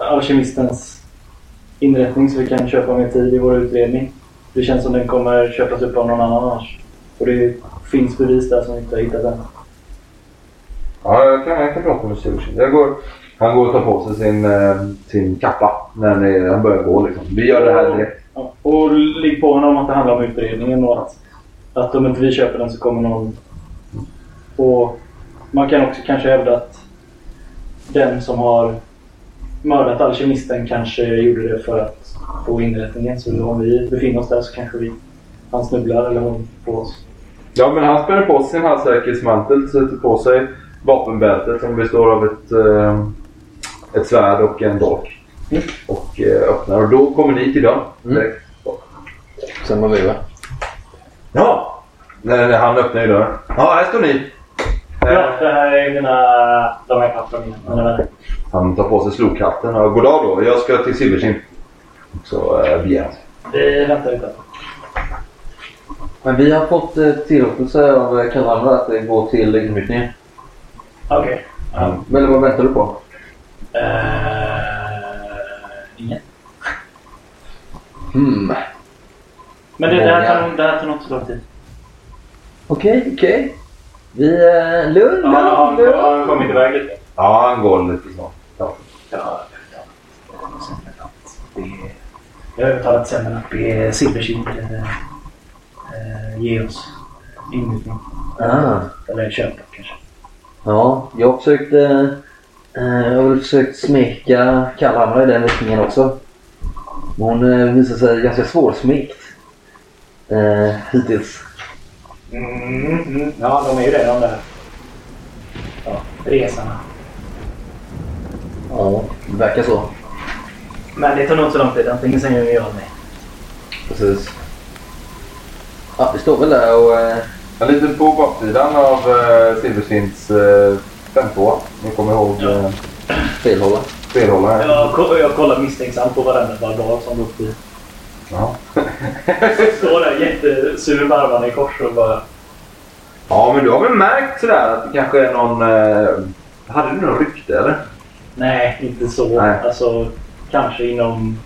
Alkemistens inrättning så vi kan köpa mer tid i vår utredning? Det känns som den kommer köpas upp av någon annan annars. Och det finns bevis där som vi inte har hittat än. Ja, jag kan, jag kan prata med går, han går och tar på sig sin, eh, sin kappa när han börjar gå. Liksom. Vi gör det här direkt. Ja. Och ligg på honom att det handlar om utredningen och att, att om inte vi köper den så kommer någon... Och man kan också kanske hävda att den som har mördat alkemisten kanske gjorde det för att få inrättningen. Så om vi befinner oss där så kanske vi, han snubblar eller hon på oss. Ja, men han spänner på sig sin halssäkerhetsmantel, sätter på sig vapenbältet som består av ett, eh, ett svärd och en dolk. Mm. Och eh, öppnar. Och då kommer ni till dörren. direkt. Sen var vi va? Ja! Nej, nej, han öppnar ju dörren. Ja, här står ni. Ja, det här är mina... De här vänner. Han tar på sig slokhatten och god dag då. Jag ska till Silverkind. Så eh, begär. Vi väntar utanför. Men vi har fått eh, tillåtelse av eh, att eh, gå till inryckningen. Okej. Han, Eller vad väntar du på? Uh, ingen. Hmm. Men det, det, här tar, nog- det här tar nog inte så lång tid. Okej, okej. Vi... Eh, lugn, Ja, han lugn, har lugn. kommit iväg lite. ja, han går lite snart. Ja. Ja, jag har övertalat Semmen att be Silverkind eh, eh, ge oss inmutning. Ah. Eller köpa kanske. Ja, jag har försökt... Eh, eh, jag har försökt smeka Kalandra i den riktningen också. Men hon eh, visar sig ganska svårsmekt. Eh, hittills. Mm, mm. Ja, de är ju det de där ja, resarna. Ja, det verkar så. Men det tar nog inte så lång tid. Antingen säger jag ja eller nej. Precis. Ja, vi står väl där och... Eh, En liten på baksidan av uh, Silverstinds uh, 52 Ni kommer ihåg Ja. uh, felhålla. spelhållaren? Jag, ko- jag kollar misstänksamt på varenda barbar som går förbi. Står där jättesur med armarna i kors och bara... ja, men du har väl märkt sådär att det kanske är någon... eh, hade du någon rykte eller? Nej, inte så. Nej. Alltså, kanske inom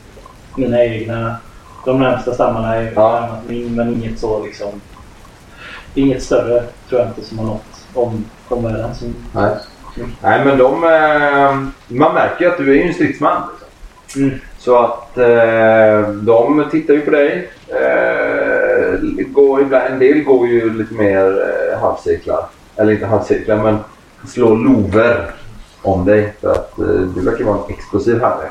mina egna... De närmsta stammarna är Ja. min, men inget så liksom... Inget större tror jag inte som har nått om omvärlden. Som, Nej. Nej, men de... eh, man märker ju att du är ju en stridsman. Liksom. Mm. Så att eh, de tittar ju på dig. Eh, går ibland, en del går ju lite mer eh, halvcirklar. Eller inte halvcirklar men slår lover om dig. För att eh, du verkar vara en explosiv herre.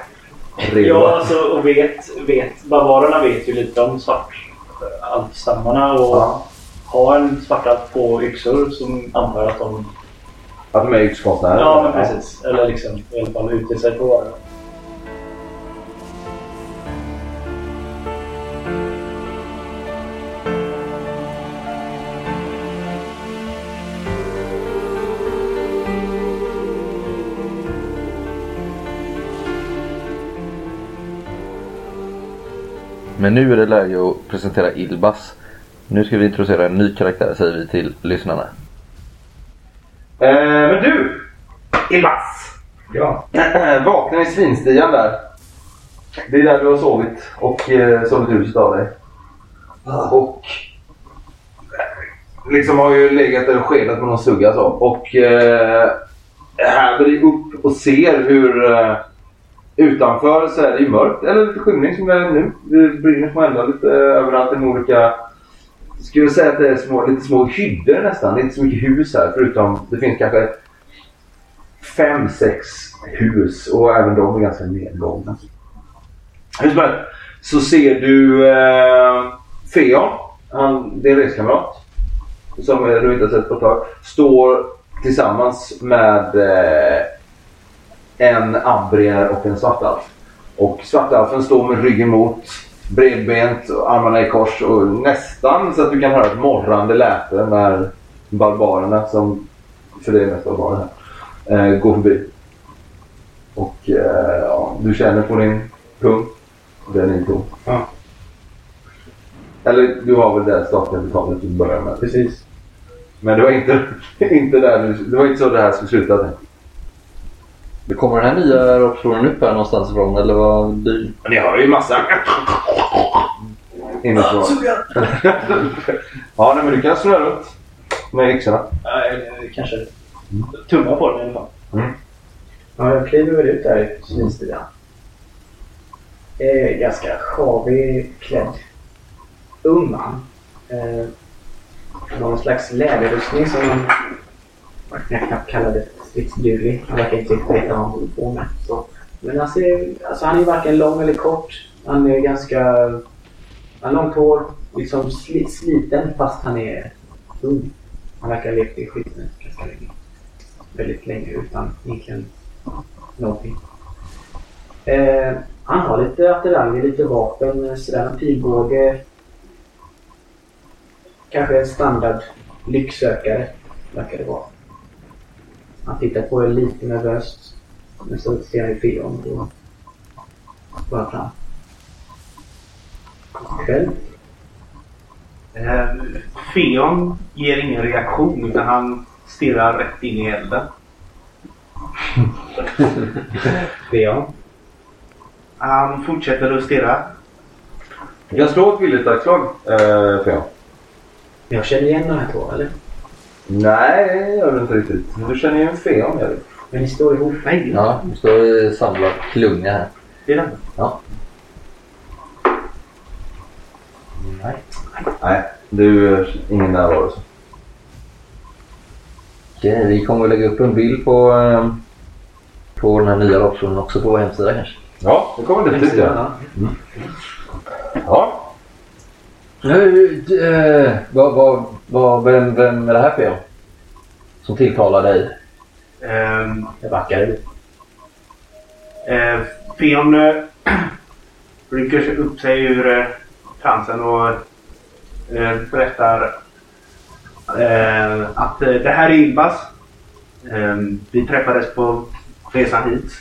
Redo. ja, alltså, och vet, vet... Barbarerna vet ju lite om svartalfstammarna och Ja, har en svartalf på yxor som antar att de... att de är yxkonstnärer. Ja, men precis. Eller liksom i alla fall utger sig på att Men nu är det läge att presentera Ilbas. Nu ska vi introducera en ny karaktär säger vi till lyssnarna. Eh, men du! Ilmas! Ja. Vakna i svinstian där. Det är där du har sovit och eh, sovit huset av dig. Och eh, liksom har ju legat där och skedat på någon sugga så. Och eh, här det upp och ser hur eh, utanför så är det ju mörkt. Eller lite skymning som det är nu. Det brinner små eldar lite överallt i olika... Skulle säga att det är små, lite små hyddor nästan. Det är inte så mycket hus här förutom det finns kanske fem, sex hus och även de är ganska nedgångna. Hur som helst så ser du eh, Feon, han, din reskamrat, som du inte har sett på ett tag, står tillsammans med eh, en ambrier och en svartalf. Och svartalfen står med ryggen mot, bredbent, armarna i kors och nästan så att du kan höra ett morrande läte när barbarerna, som för det är mest barbarer här, eh, går förbi. Och eh, ja, du känner på din Tom. Den är tom. Ja. Eller du har väl det startkapitalet du börjar med. Precis. Men det var inte, inte där det var inte så det här skulle sluta. Jag. Kommer den här nya rockstolen upp här någonstans ifrån eller vad? Du... Men ni hör ju massa inifrån. ja, nej, men du kan snurra runt med yxorna. Nej, kanske tumma på den i alla fall. Ja, jag kliver väl ut där i svinstilen. Eh, ganska sjavig klädd. Ung man. Eh, någon slags läderrustning som man man kan knappt kalla det stridsduglig. Han verkar inte riktigt veta vad han håller på med. Så. Men han, ser, alltså han är varken lång eller kort. Han är ganska... Han har långt hår. Liksom sli, sliten fast han är ung. Han verkar ha levt i skiten ganska länge. Väldigt länge utan egentligen någonting. Eh, han har lite attiraljer, lite vapen, eh, sådär en pilbåge. Kanske en standard lycksökare, verkar det vara. Han tittar på er lite nervöst. Men så ser han ju Feon och han fram. Själv? Eh, Feon ger ingen reaktion utan han stirrar rätt in i elden. Feon? Han fortsätter att stirra. Du kan slå ett viljeslagsslag, eh, Feon. Jag känner igen de här två, eller? Nej, det gör du inte riktigt. Du känner ju en Feon, gör du. Men ni står ihop? Nej, Ja, du står i samlad klunga här. det är den. Nej. Nej, du är ingen närvaro. Okej, vi kommer att lägga upp en bild på, eh, på den här nya rockstolen också på vår hemsida kanske. Ja, det kommer det dit ja. Nu, eh, vad, vad, vad, vem, vem är det här för Som tilltalar dig? Ehm, Jag backar lite. Eh, Feon eh, rycker sig upp sig ur eh, transen och eh, berättar eh, att eh, det här är Ilbas. Eh, vi träffades på resan hit.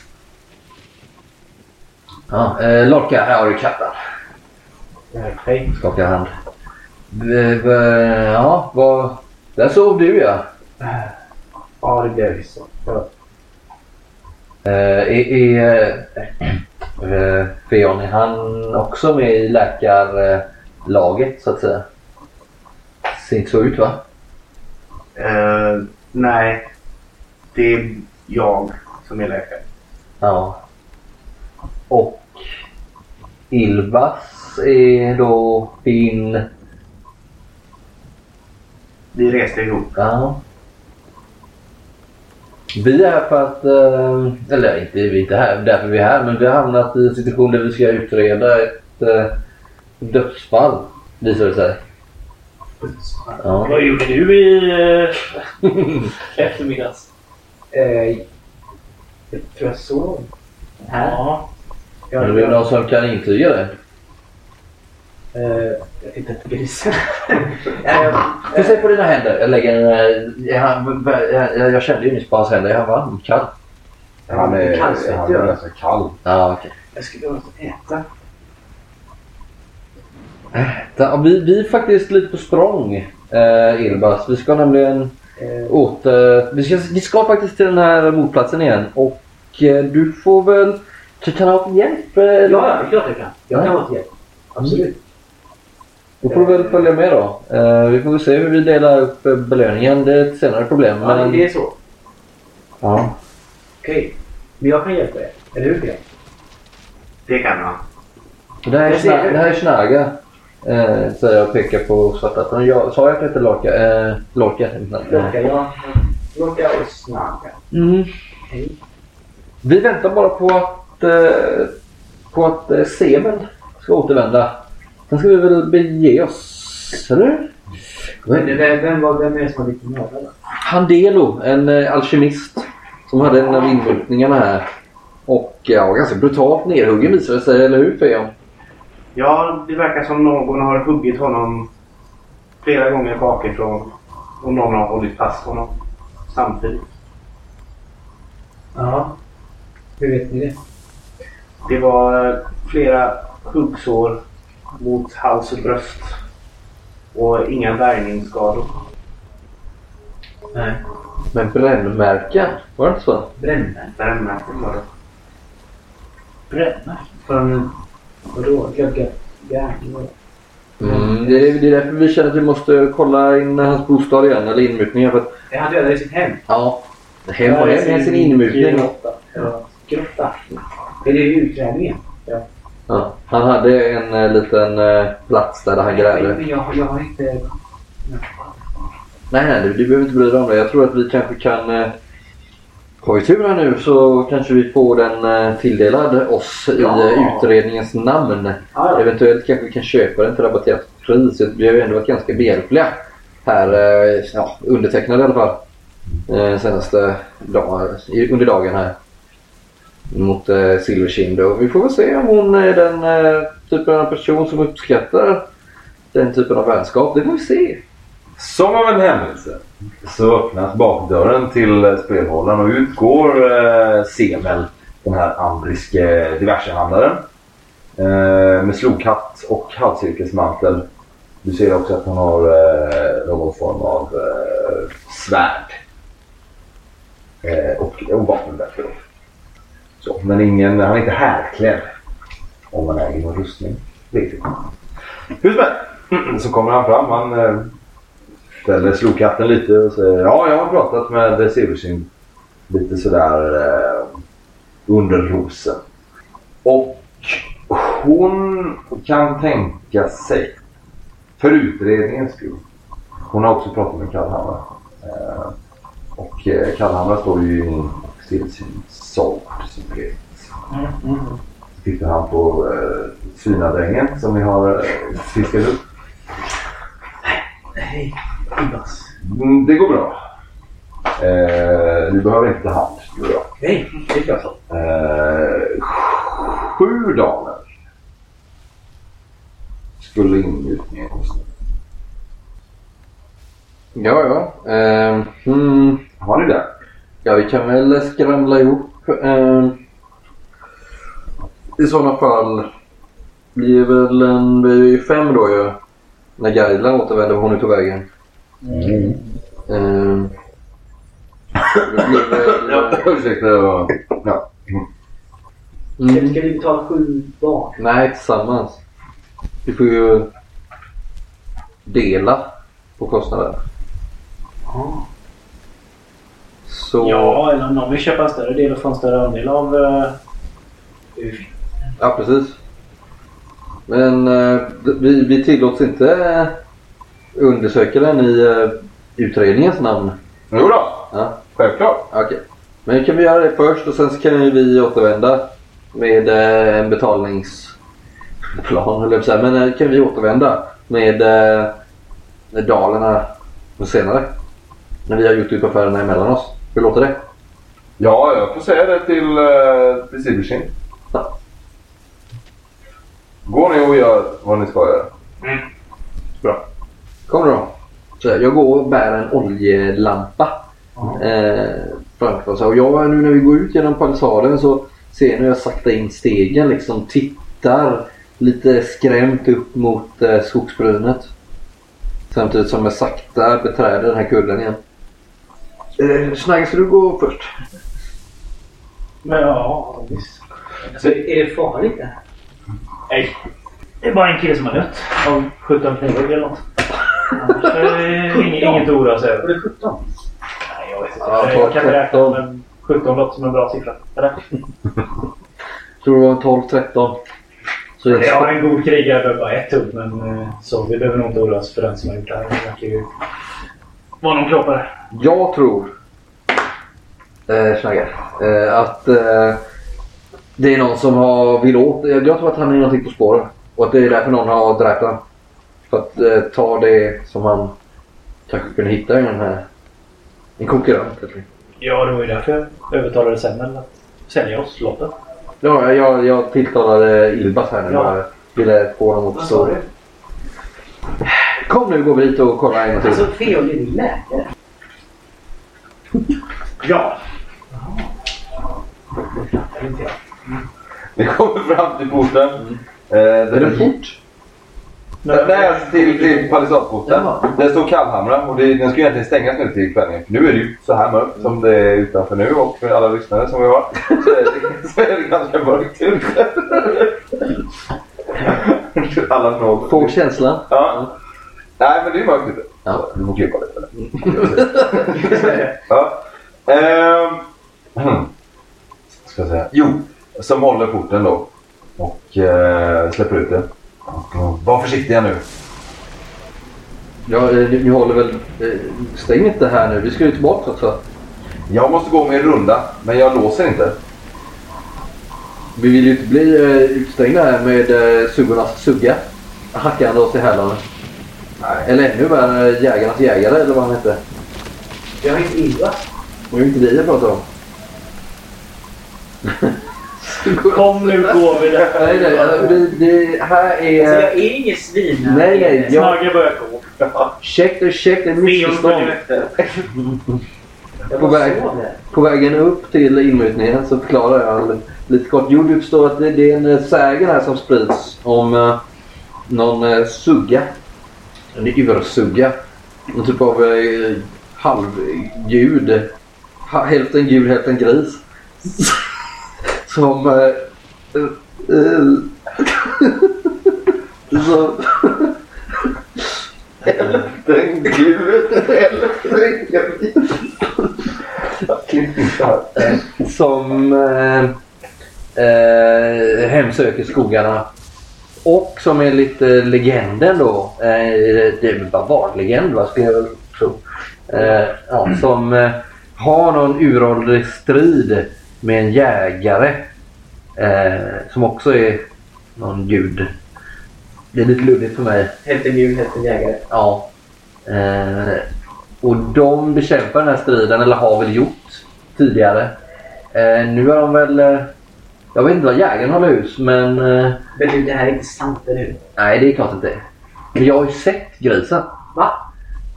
Ja, eh, Lorca, här har du katten. Hej. Skakar hand. Ja, vad... Där sov du ja. Ja, det blev så. Ja. Eh, är är eh, Feon, är han också med i läkarlaget så att säga? Ser inte så ut va? Eh, nej, det är jag som är läkare. Ja. Och Ilvas är då din... Vi reste ihop. Ja. Vi är här för att, eh, eller inte vi är inte här, därför vi är här, men vi har hamnat i en situation där vi ska utreda ett eh, dödsfall, visar det sig. Ja. Vad gjorde du i eh, eftermiddags? Eh, jag tror jag sov. Här? Ja. Är det någon som kan intyga det? Eh, jag tittar på grisen. eh, Ska se på dina händer. Jag lägger en... Jag, jag, jag kände ju nyss på hans händer. Är han varm? Kall? Han är, han ganska kall. Ja, okej. jag skulle ha något att äta. Ja, Vi, vi är faktiskt lite på språng, eh, Ilbas. Vi ska nämligen Eh, åter... Vi ska, vi ska faktiskt till den här mordplatsen igen. Och eh, du får väl... Du kan ha hjälp? Eh, ja, det är klart jag kan. Jag kan till hjälp. Absolut. Då får du väl följa med då. Eh, vi får väl se hur vi delar upp eh, belöningen. Det är ett senare problem. Ja, Men... det är så. Ja. Okej. Men jag kan hjälpa er. Eller hur Björn? Det kan han. Det här är, Jag Schna- det. här är Schnaga. Eh, säger jag pekar på svarta. Jag, sa jag att det hette Lorca? Eh, Lorca. Locka, ja. Locka och snagga. Mm. Hej. Vi väntar bara på att, eh, på att eh, Seven ska återvända. Sen ska vi väl bege oss, eller? Vem, vem, var, vem är det som har blivit mördad? Handelo, en eh, alkemist som hade en av inmutningarna här. Och ja, ganska brutalt nerhuggen visade det sig, eller hur Feon? Ja, det verkar som någon har huggit honom flera gånger bakifrån. Och någon har hållit fast honom samtidigt. Ja. Hur vet ni det? Det var eh, flera huggsår mot hals och bröst. Och inga värjningsskador. Nej. Men brännmärken, var det inte så? Brännmärken? Brännmärken var det. Brännmärken? Vadå? Gärning? Mm, det, är, det är därför vi känner att vi måste kolla in hans bostad igen, eller inmutningar. För att, Är han dödad i sitt hem? ja, hem och hem är sin inmutning. Grotta. Ja. Grotta. Är det utgrävningen? Ja. Ja, han hade en eh, liten eh, plats där han grävde. Men jag, jag har inte... Nej, nej, du, du behöver inte bry dig om det. Jag tror att vi kanske kan... Eh, har vi tur här nu så kanske vi får den eh, tilldelad oss i Ja. eh, utredningens namn. Ja, Eventuellt kanske vi kan köpa den till rabatterat pris. Vi har ju ändå varit ganska behjälpliga här. Eh, ja, undertecknade i alla fall. Eh, senaste dagar, i- under dagen här. Mot eh, Silverkind. Och vi får väl se om hon är den eh, typen av person som uppskattar den typen av vänskap. Det får vi se. Som av en händelse så öppnas bakdörren till eh, spelhållaren och ut går eh, Semel, den här andriske diversehandlaren. Eh, med slokhatt och halvcirkelsmantel. Du ser också att han har eh, någon form av eh, svärd. Eh, och, och vapenbälte. Så, men ingen, han är inte härklädd. Om man är i någon rustning. Riktigt. Hur som mm, helst. Så kommer han fram. Han eh, ställer slokhatten lite och säger ja, jag har pratat med Silversyn lite sådär eh, under rosen. Och hon kan tänka sig, för utredningens skull. Hon har också pratat med Kallhamra. Eh, och eh, Kallhamra står ju i en Silversins som vet. Tittar han på eh, svinadrängen som vi har eh, fiskat upp. Hej, Ibas. Mm, det går bra. Eh, vi behöver inte ta hand. Det går bra. Hej, det är klart så. Eh, sju daler skulle inmutningen kosta. Ja, ja. Ehm, hmm. Har ni det? Ja, vi kan väl skramla ihop. ehm, I sådana fall blir väl en... Vi är ju fem då ju. När Gaila återvänder, hon är på vägen. Väl... Ja, ursäkta. det var- Ja. Mm. Ska vi betala sju barn? Nej, tillsammans. Vi får ju dela på kostnaden. Så... Ja, eller om någon vill köpa en större del och få en större andel av... Uh, Ja, precis. Men eh, vi, vi tillåts inte eh, undersöka den i eh, utredningens namn. Jo då, Ja, självklart. okej. Men kan vi göra det först och sen så kan ju vi återvända med eh, en betalningsplan, eller så här. Men kan vi återvända med dalerna senare. När vi har gjort upp affärerna emellan oss. Hur låter det? Ja, jag får säga det till, uh, till Silversin. Ja. Går ni och gör vad ni ska göra. Bra. Kommer då. Så jag går och bär en oljelampa. Eh, framför oss. Och jag, nu när vi går ut genom palissaden så ser jag när jag sakta in stegen liksom tittar lite skrämt upp mot eh, skogsbrynet. Samtidigt som jag sakta beträder den här kullen igen. Eh, Snagge, ska du gå först? Men ja, visst. Alltså, är det farligt det här? Nej. Det är bara en kille som har dött av 17 knivhugg eller något. Annars är det inget, att oroa sig över. Var det 17? Nej, jag vet inte. Ja, jag kan 13. räkna men 17 låter som en bra siffra. Eller? Tror det var en 12-13. Så det Jag har en god krigare behöver bara ett hugg men eh, så vi behöver nog inte oroa oss för den som har gjort det här. Det verkar ju vara någon klåpare. Jag tror, eh, Snagge, eh, att eh, det är någon som har vill åt. Jag, tror att han är någonting på spåren. Och att det är därför någon har dräpt honom. För att eh, ta det som han kanske kunde hitta i den här... En konkurrent helt enkelt. Ja, det var ju därför jag övertalade Semmel att sälja oss lotten. Ja, jag, jag tilltalade Ilbas här nu. Ja. Jag ville få honom att förstå. du? Kom nu, gå vi hit och kolla en gång till. Alltså Feol är din läkare. Ja. Vi kommer fram till porten. Eh, Är det fort? Nej, alltså till, till palissadporten. Den står kallhamrad och det, den ska egentligen stängas nu till kvällen. Nu är det ju så här mörkt som det är utanför nu och för alla lyssnare som vi har. Så är det, så är det ganska mörkt ute. alla når. Får känslan? Ja. Nej, men det är mörkt ute. Ja. Du får klippa lite. ja. Ehm. hmm. Ska jag säga. Jo, som håller porten då. Och eh, släpper ut eh, Var försiktiga nu. Ja, eh, ni, ni håller väl... eh, Stäng inte här nu. Vi ska ju tillbaka också. Jag måste gå med en runda, men jag låser inte. Vi vill ju inte bli eh, utstängda här med eh, suggornas sugga. Hackande oss i hälarna. Nej. Eller ännu värre, jägarnas jägare eller vad han hette. Jag är inte. Det var inte det jag pratade om. Kom nu går vi där. Nej, nej. alltså, Det, det här Alltså, är... jag är ingen svin. Nej, nej. Jag, Snagge börjar gå. check det, check det. Missförstånd. På väg. det. På vägen upp till inmutningen så förklarar jag lite kort. Jo, du förstår att det, det är en sägen här som sprids om eh, någon eh, sugga. En ursugga. En typ av eh, halvgud. Ha, hälften gud, hälften gris. som... Eh, eh, eh. som hälften gud, hälften gris. som eh, eh, hemsöker skogarna. Och som är lite legenden då. Eh, det är väl bara barnlegend va, skulle jag väl tro. Eh, ja, som eh, har någon uråldrig strid med en jägare. Eh, som också är någon gud. Det är lite luddigt för mig. Hälften gul, hälften jägare. Ja. Och de bekämpar den här striden, eller har väl gjort tidigare. Nu har de väl... Eh, jag vet inte vad jägaren håller hus, men... Eh, Men du, det här är inte sant, eller hur? nej, det är klart är. Men jag har ju sett grisen. Va?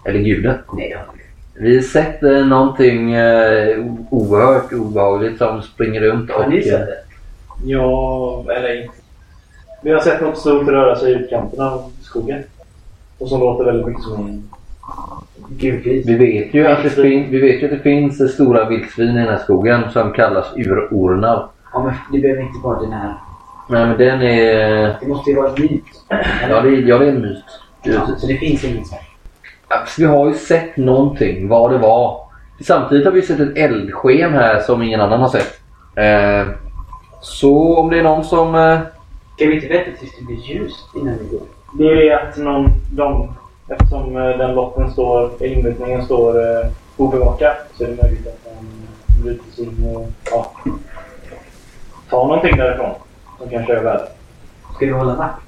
Eller guden. Nej, jag har inte. Vi har sett eh, någonting eh, oerhört obehagligt som springer runt. Har och, ni eh, sett det? Ja, eller inte. Vi har sett något stort röra sig i utkanten av skogen. Och som låter väldigt mycket som en. Vi vet ju att det, fin- vi vet ju att det finns eh, stora vildsvin i den här skogen som kallas urornar. Ja, men det behöver inte vara den här. Nej, men den är... Det måste ju vara ett myt. Ja, det är, ja, det är en myt. Ja, så det finns inget sånt. Alltså, vi har ju sett någonting, vad det var. Samtidigt har vi sett ett eldsken här som ingen annan har sett. Eh, så om det är någon som... Eh, Ska vi inte vänta tills det blir ljust innan vi går? Det är att någon, de, eftersom eh, den lotten står, inmutningen står eh, obevakad så är det möjligt att de eh, bryter sig in och ja, tar någonting därifrån som kanske är värde. Ska vi hålla vakt?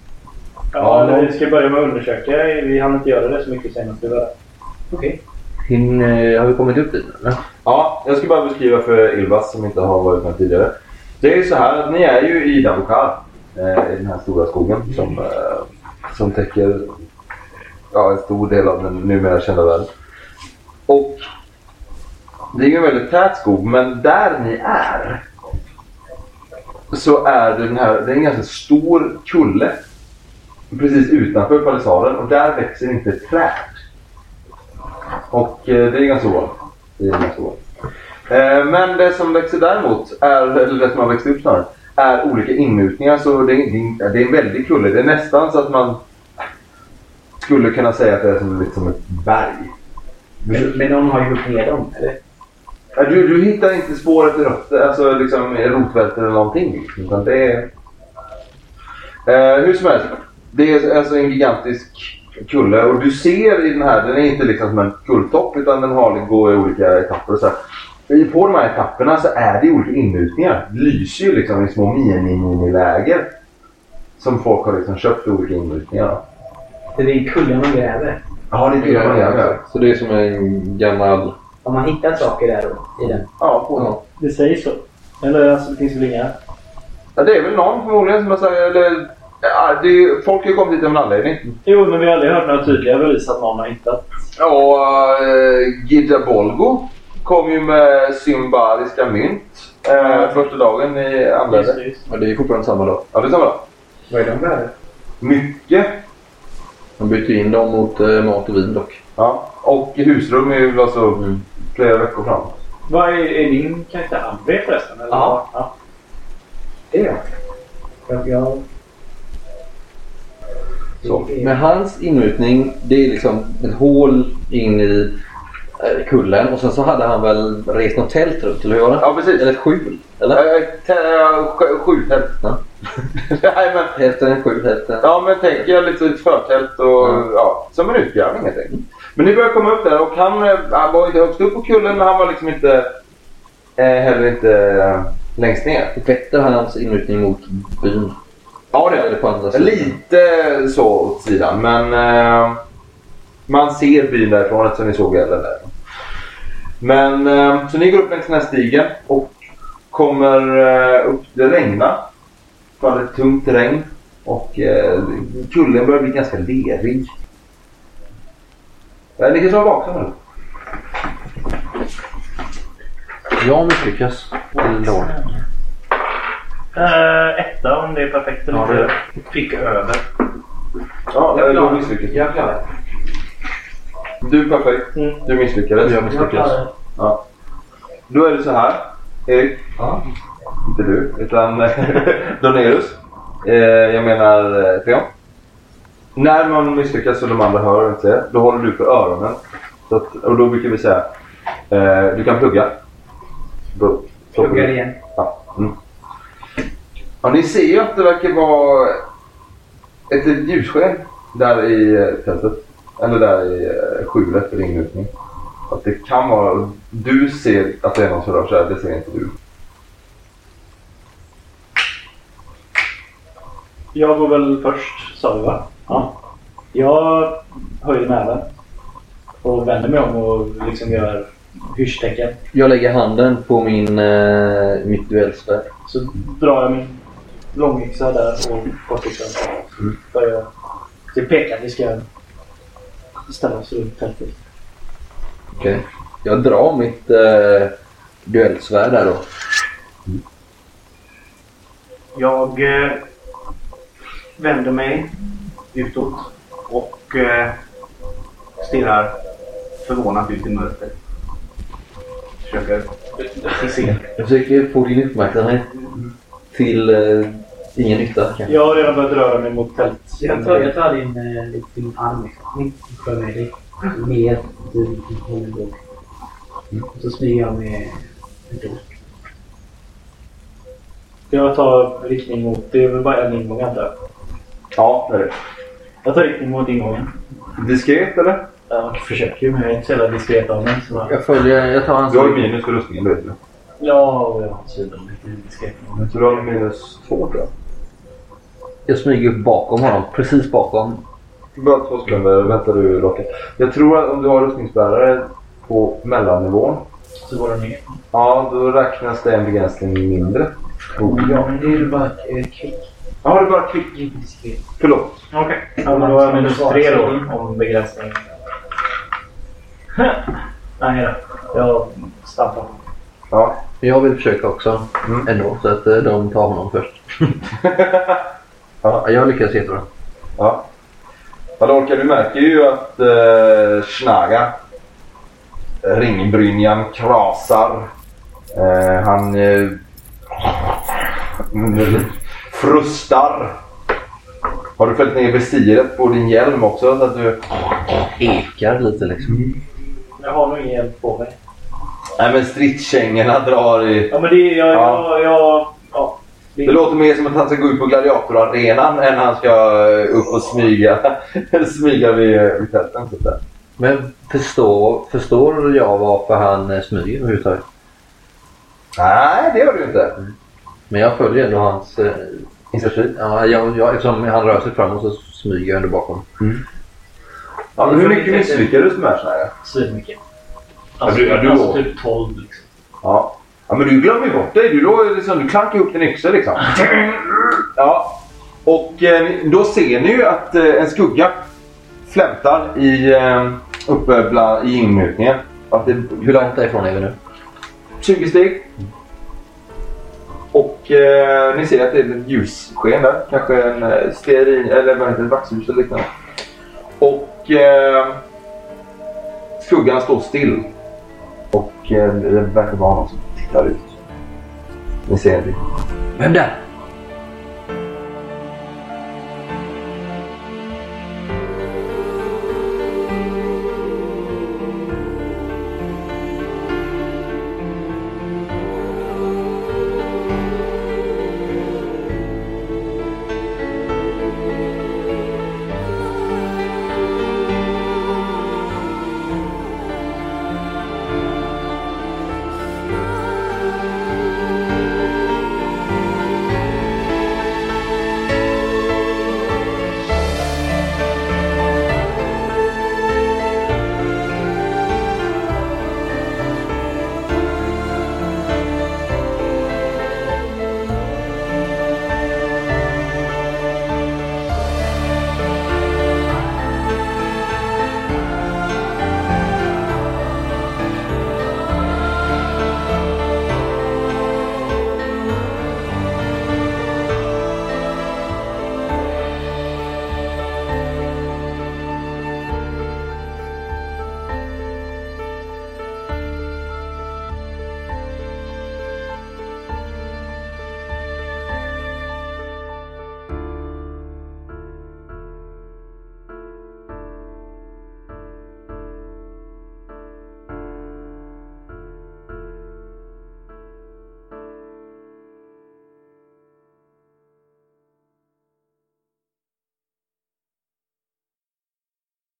Ja, Ja, eller vi ska börja med att undersöka. Vi hann inte göra det så mycket senast vi var där. Okej. hin, eh, har vi kommit upp dit? Eller? Ja, jag ska bara beskriva för Ylvas som inte har varit med tidigare. Det är ju så här att ni är ju i Davokar. Eh, I den här stora skogen som, eh, som täcker ja, en stor del av den numera kända världen. Och det är ju en väldigt tät skog men där ni är så är det den här, det är en ganska stor kulle precis utanför palissaden och där växer inte ett träd. Och eh, det är ganska ovanligt. Det är ganska ovanligt. Eh, Men det som växer däremot, är, eller det som har växt upp snarare, är olika inmutningar. Så det är, det är en väldig kulle. Det är nästan så att man skulle kunna säga att det är som, lite som ett berg. Men, men någon har ju gjort ner dem, eller? Ja, Du, du hittar inte spår efter rötter, alltså liksom rotvältor eller någonting. Utan det är... Eh, hur som helst. Det är alltså en gigantisk kulle och du ser i den här, den är inte liksom som en kulltopp utan den har, går i olika etapper och så här. På de här etapperna så är det olika inmutningar. Det lyser ju liksom i små mini-mini-läger. Som folk har liksom köpt i olika inmutningar. det är kullen man gräver. Ja, det är det man gör. Så det är som en gammal... Har man hittat saker där då, i den? Ja, på Ja. Det sägs så. Eller alltså, det finns väl inga... Ja, det är väl någon förmodligen som har sagt, eller... Ja, det är, folk har ju kommit hit av en anledning. Jo, men vi har aldrig hört några tydliga bevis att någon har hittat. Och uh, Gidda Bolgo kom ju med symbariska mynt Eh, första dagen Just anlände. Ja, det är fortfarande samma dag. Ja, det är samma dag. Vad är de värda? Mycket. De bytte in dem mot eh, mat och vin dock. Ja. Och husrum är ju alltså Mm. Flera veckor fram. Vad är, är din karaktär André förresten? Eller? Ja. ja. Det är jag. Jag, jag... Så. Är- Men hans inmutning, det är liksom ett hål in i eh, kullen och sen så hade han väl rest något tält runt, eller hur var det? Ja, precis. Eller ett skjul? Eller? Sju tält. Ja. Nej, men, Hälften ett skjul, hälften... ja, men tänk er lite förtält och Mm. ja, som en utgrävning helt enkelt. Men ni börjar komma upp där och han, eh, han var inte högst upp på kullen men han var liksom inte eh, heller inte eh, längst ner. Vetter hans inmutning mot byn? Ja, det andra sidan? Lite så åt sidan men eh, man ser byn därifrån eftersom ni såg elden där. Men eh, så ni går upp längs den här stigen och kommer eh, upp. Det regnar. Faller ett tungt regn och kullen börjar bli ganska lerig. Ni kan slå vaksam nu. Jag misslyckas. Lord. Eh, etta om det är perfekt eller Ja, det. Fick över. Ja, Jag klarar misslyckas Jag klarar. Du är perfekt. Mm. Du misslyckades. Jag Jag misslyckas. det. Ja. Då är det så här. Erik. Ja. Inte du, utan Donerus. Eh, jag menar eh, Theon. När man misslyckas och de andra hör inte då håller du för öronen. Så att, och då brukar vi säga, eh, du kan plugga. Då, så- Pluggar igen. Ja. Mm. ja, ni ser ju att det verkar vara ett ljussken där i eh, tältet. Eller där i eh, skjulet för inmutning. Att det kan vara... Du ser att det är någon som rör sig, det ser inte du. Jag går väl först sa vi va? Ja. Jag höjer näven. Och vänder mig om och liksom gör hysch-tecken. Jag lägger handen på min, eh, mitt duellsvärd. Så drar jag min långyxa där och kortyxan. Mm. Börjar det pekar vi ska ställa oss runt tältet. Okej. Jag drar mitt eh, duellsvärd där då. Jag eh, vänder mig utåt och eh, stirrar förvånat ut i mörkret. Försöker se. Jag försöker få din uppmärksamhet till eh, ingen nytta kanske. Jag har redan börjat röra mig mot tält. Jag tar, jag tar din, eh, din arm. liksom. För mig dig. Mer du håller bort. Och så smyger jag med en dolk. Jag tar riktning mot... Det är väl bara en ingång antar jag. Ja, det är det. Jag tar riktning mot ingången. Diskret eller? Jag försöker ju men jag är inte så jävla diskret av mig. Så... Jag följer, jag tar hans Du har ju minus för rustningen, det vet du. Ja, och jag har tydligen lite diskret. Jag tror du har minus två tror jag. Jag smyger upp bakom honom. Precis bakom. Bara två sekunder, vänta du Rocket. Jag tror att om du har rustningsbärare på mellannivån. Så går den ner. Ja, då räknas det en begränsning mindre. Tror jag. Men det är ju bara ett klick. Ja, det bara klick. Diskret. Förlåt. Okej. Ja, men då har jag minus tre då om begränsning. Nej då. Jag stampar. Ja. Jag vill försöka också. Mm. Ändå. Så att eh, de tar honom först. Ja. Ja, jag lyckas jättebra. Ja. Valorka, du märker ju att eh, Snaga, ringbrynjan krasar. Eh, han eh, frustar. Har du fällt ner visiret på din hjälm också? Så att du... Ekar lite liksom. Jag har nog ingen hjälp på mig. Nej men stridskängorna drar i... Ja, men det är... Jag... Ja. jag, jag ja. Det, Det låter mer som att han ska gå ut på gladiatorarenan än han ska eh, upp och smyga, smyga vid, vid tälten. Men förstår, förstår jag varför han eh, smyger överhuvudtaget? Nej, det gör du inte. Men jag följer ändå hans... Initiativ. ja, jag, jag, eftersom han rör sig framåt så smyger jag ändå bakom. Ja, men hur mycket misslyckades du med Snaga? Svinmycket. Ja, Alltså, du- ja, du alltså då. typ 12 liksom. Ja. ja, men du glömmer ju bort dig. Du, låg liksom, du klankar upp din yxa liksom. Ja. Och eh, då ser ni ju att eh, en skugga flämtar i, eh, uppe bland, i inmutningen. Att det, Hur långt därifrån är vi nu? 20 steg. Eh, ni ser att det är ett ljussken där. Kanske en eh, stearin eller vad heter det, vaxljus eller liknande. Och eh, skuggan står still. Och eh, det verkar vara någon som tittar ut. Ni ser det. Vem där?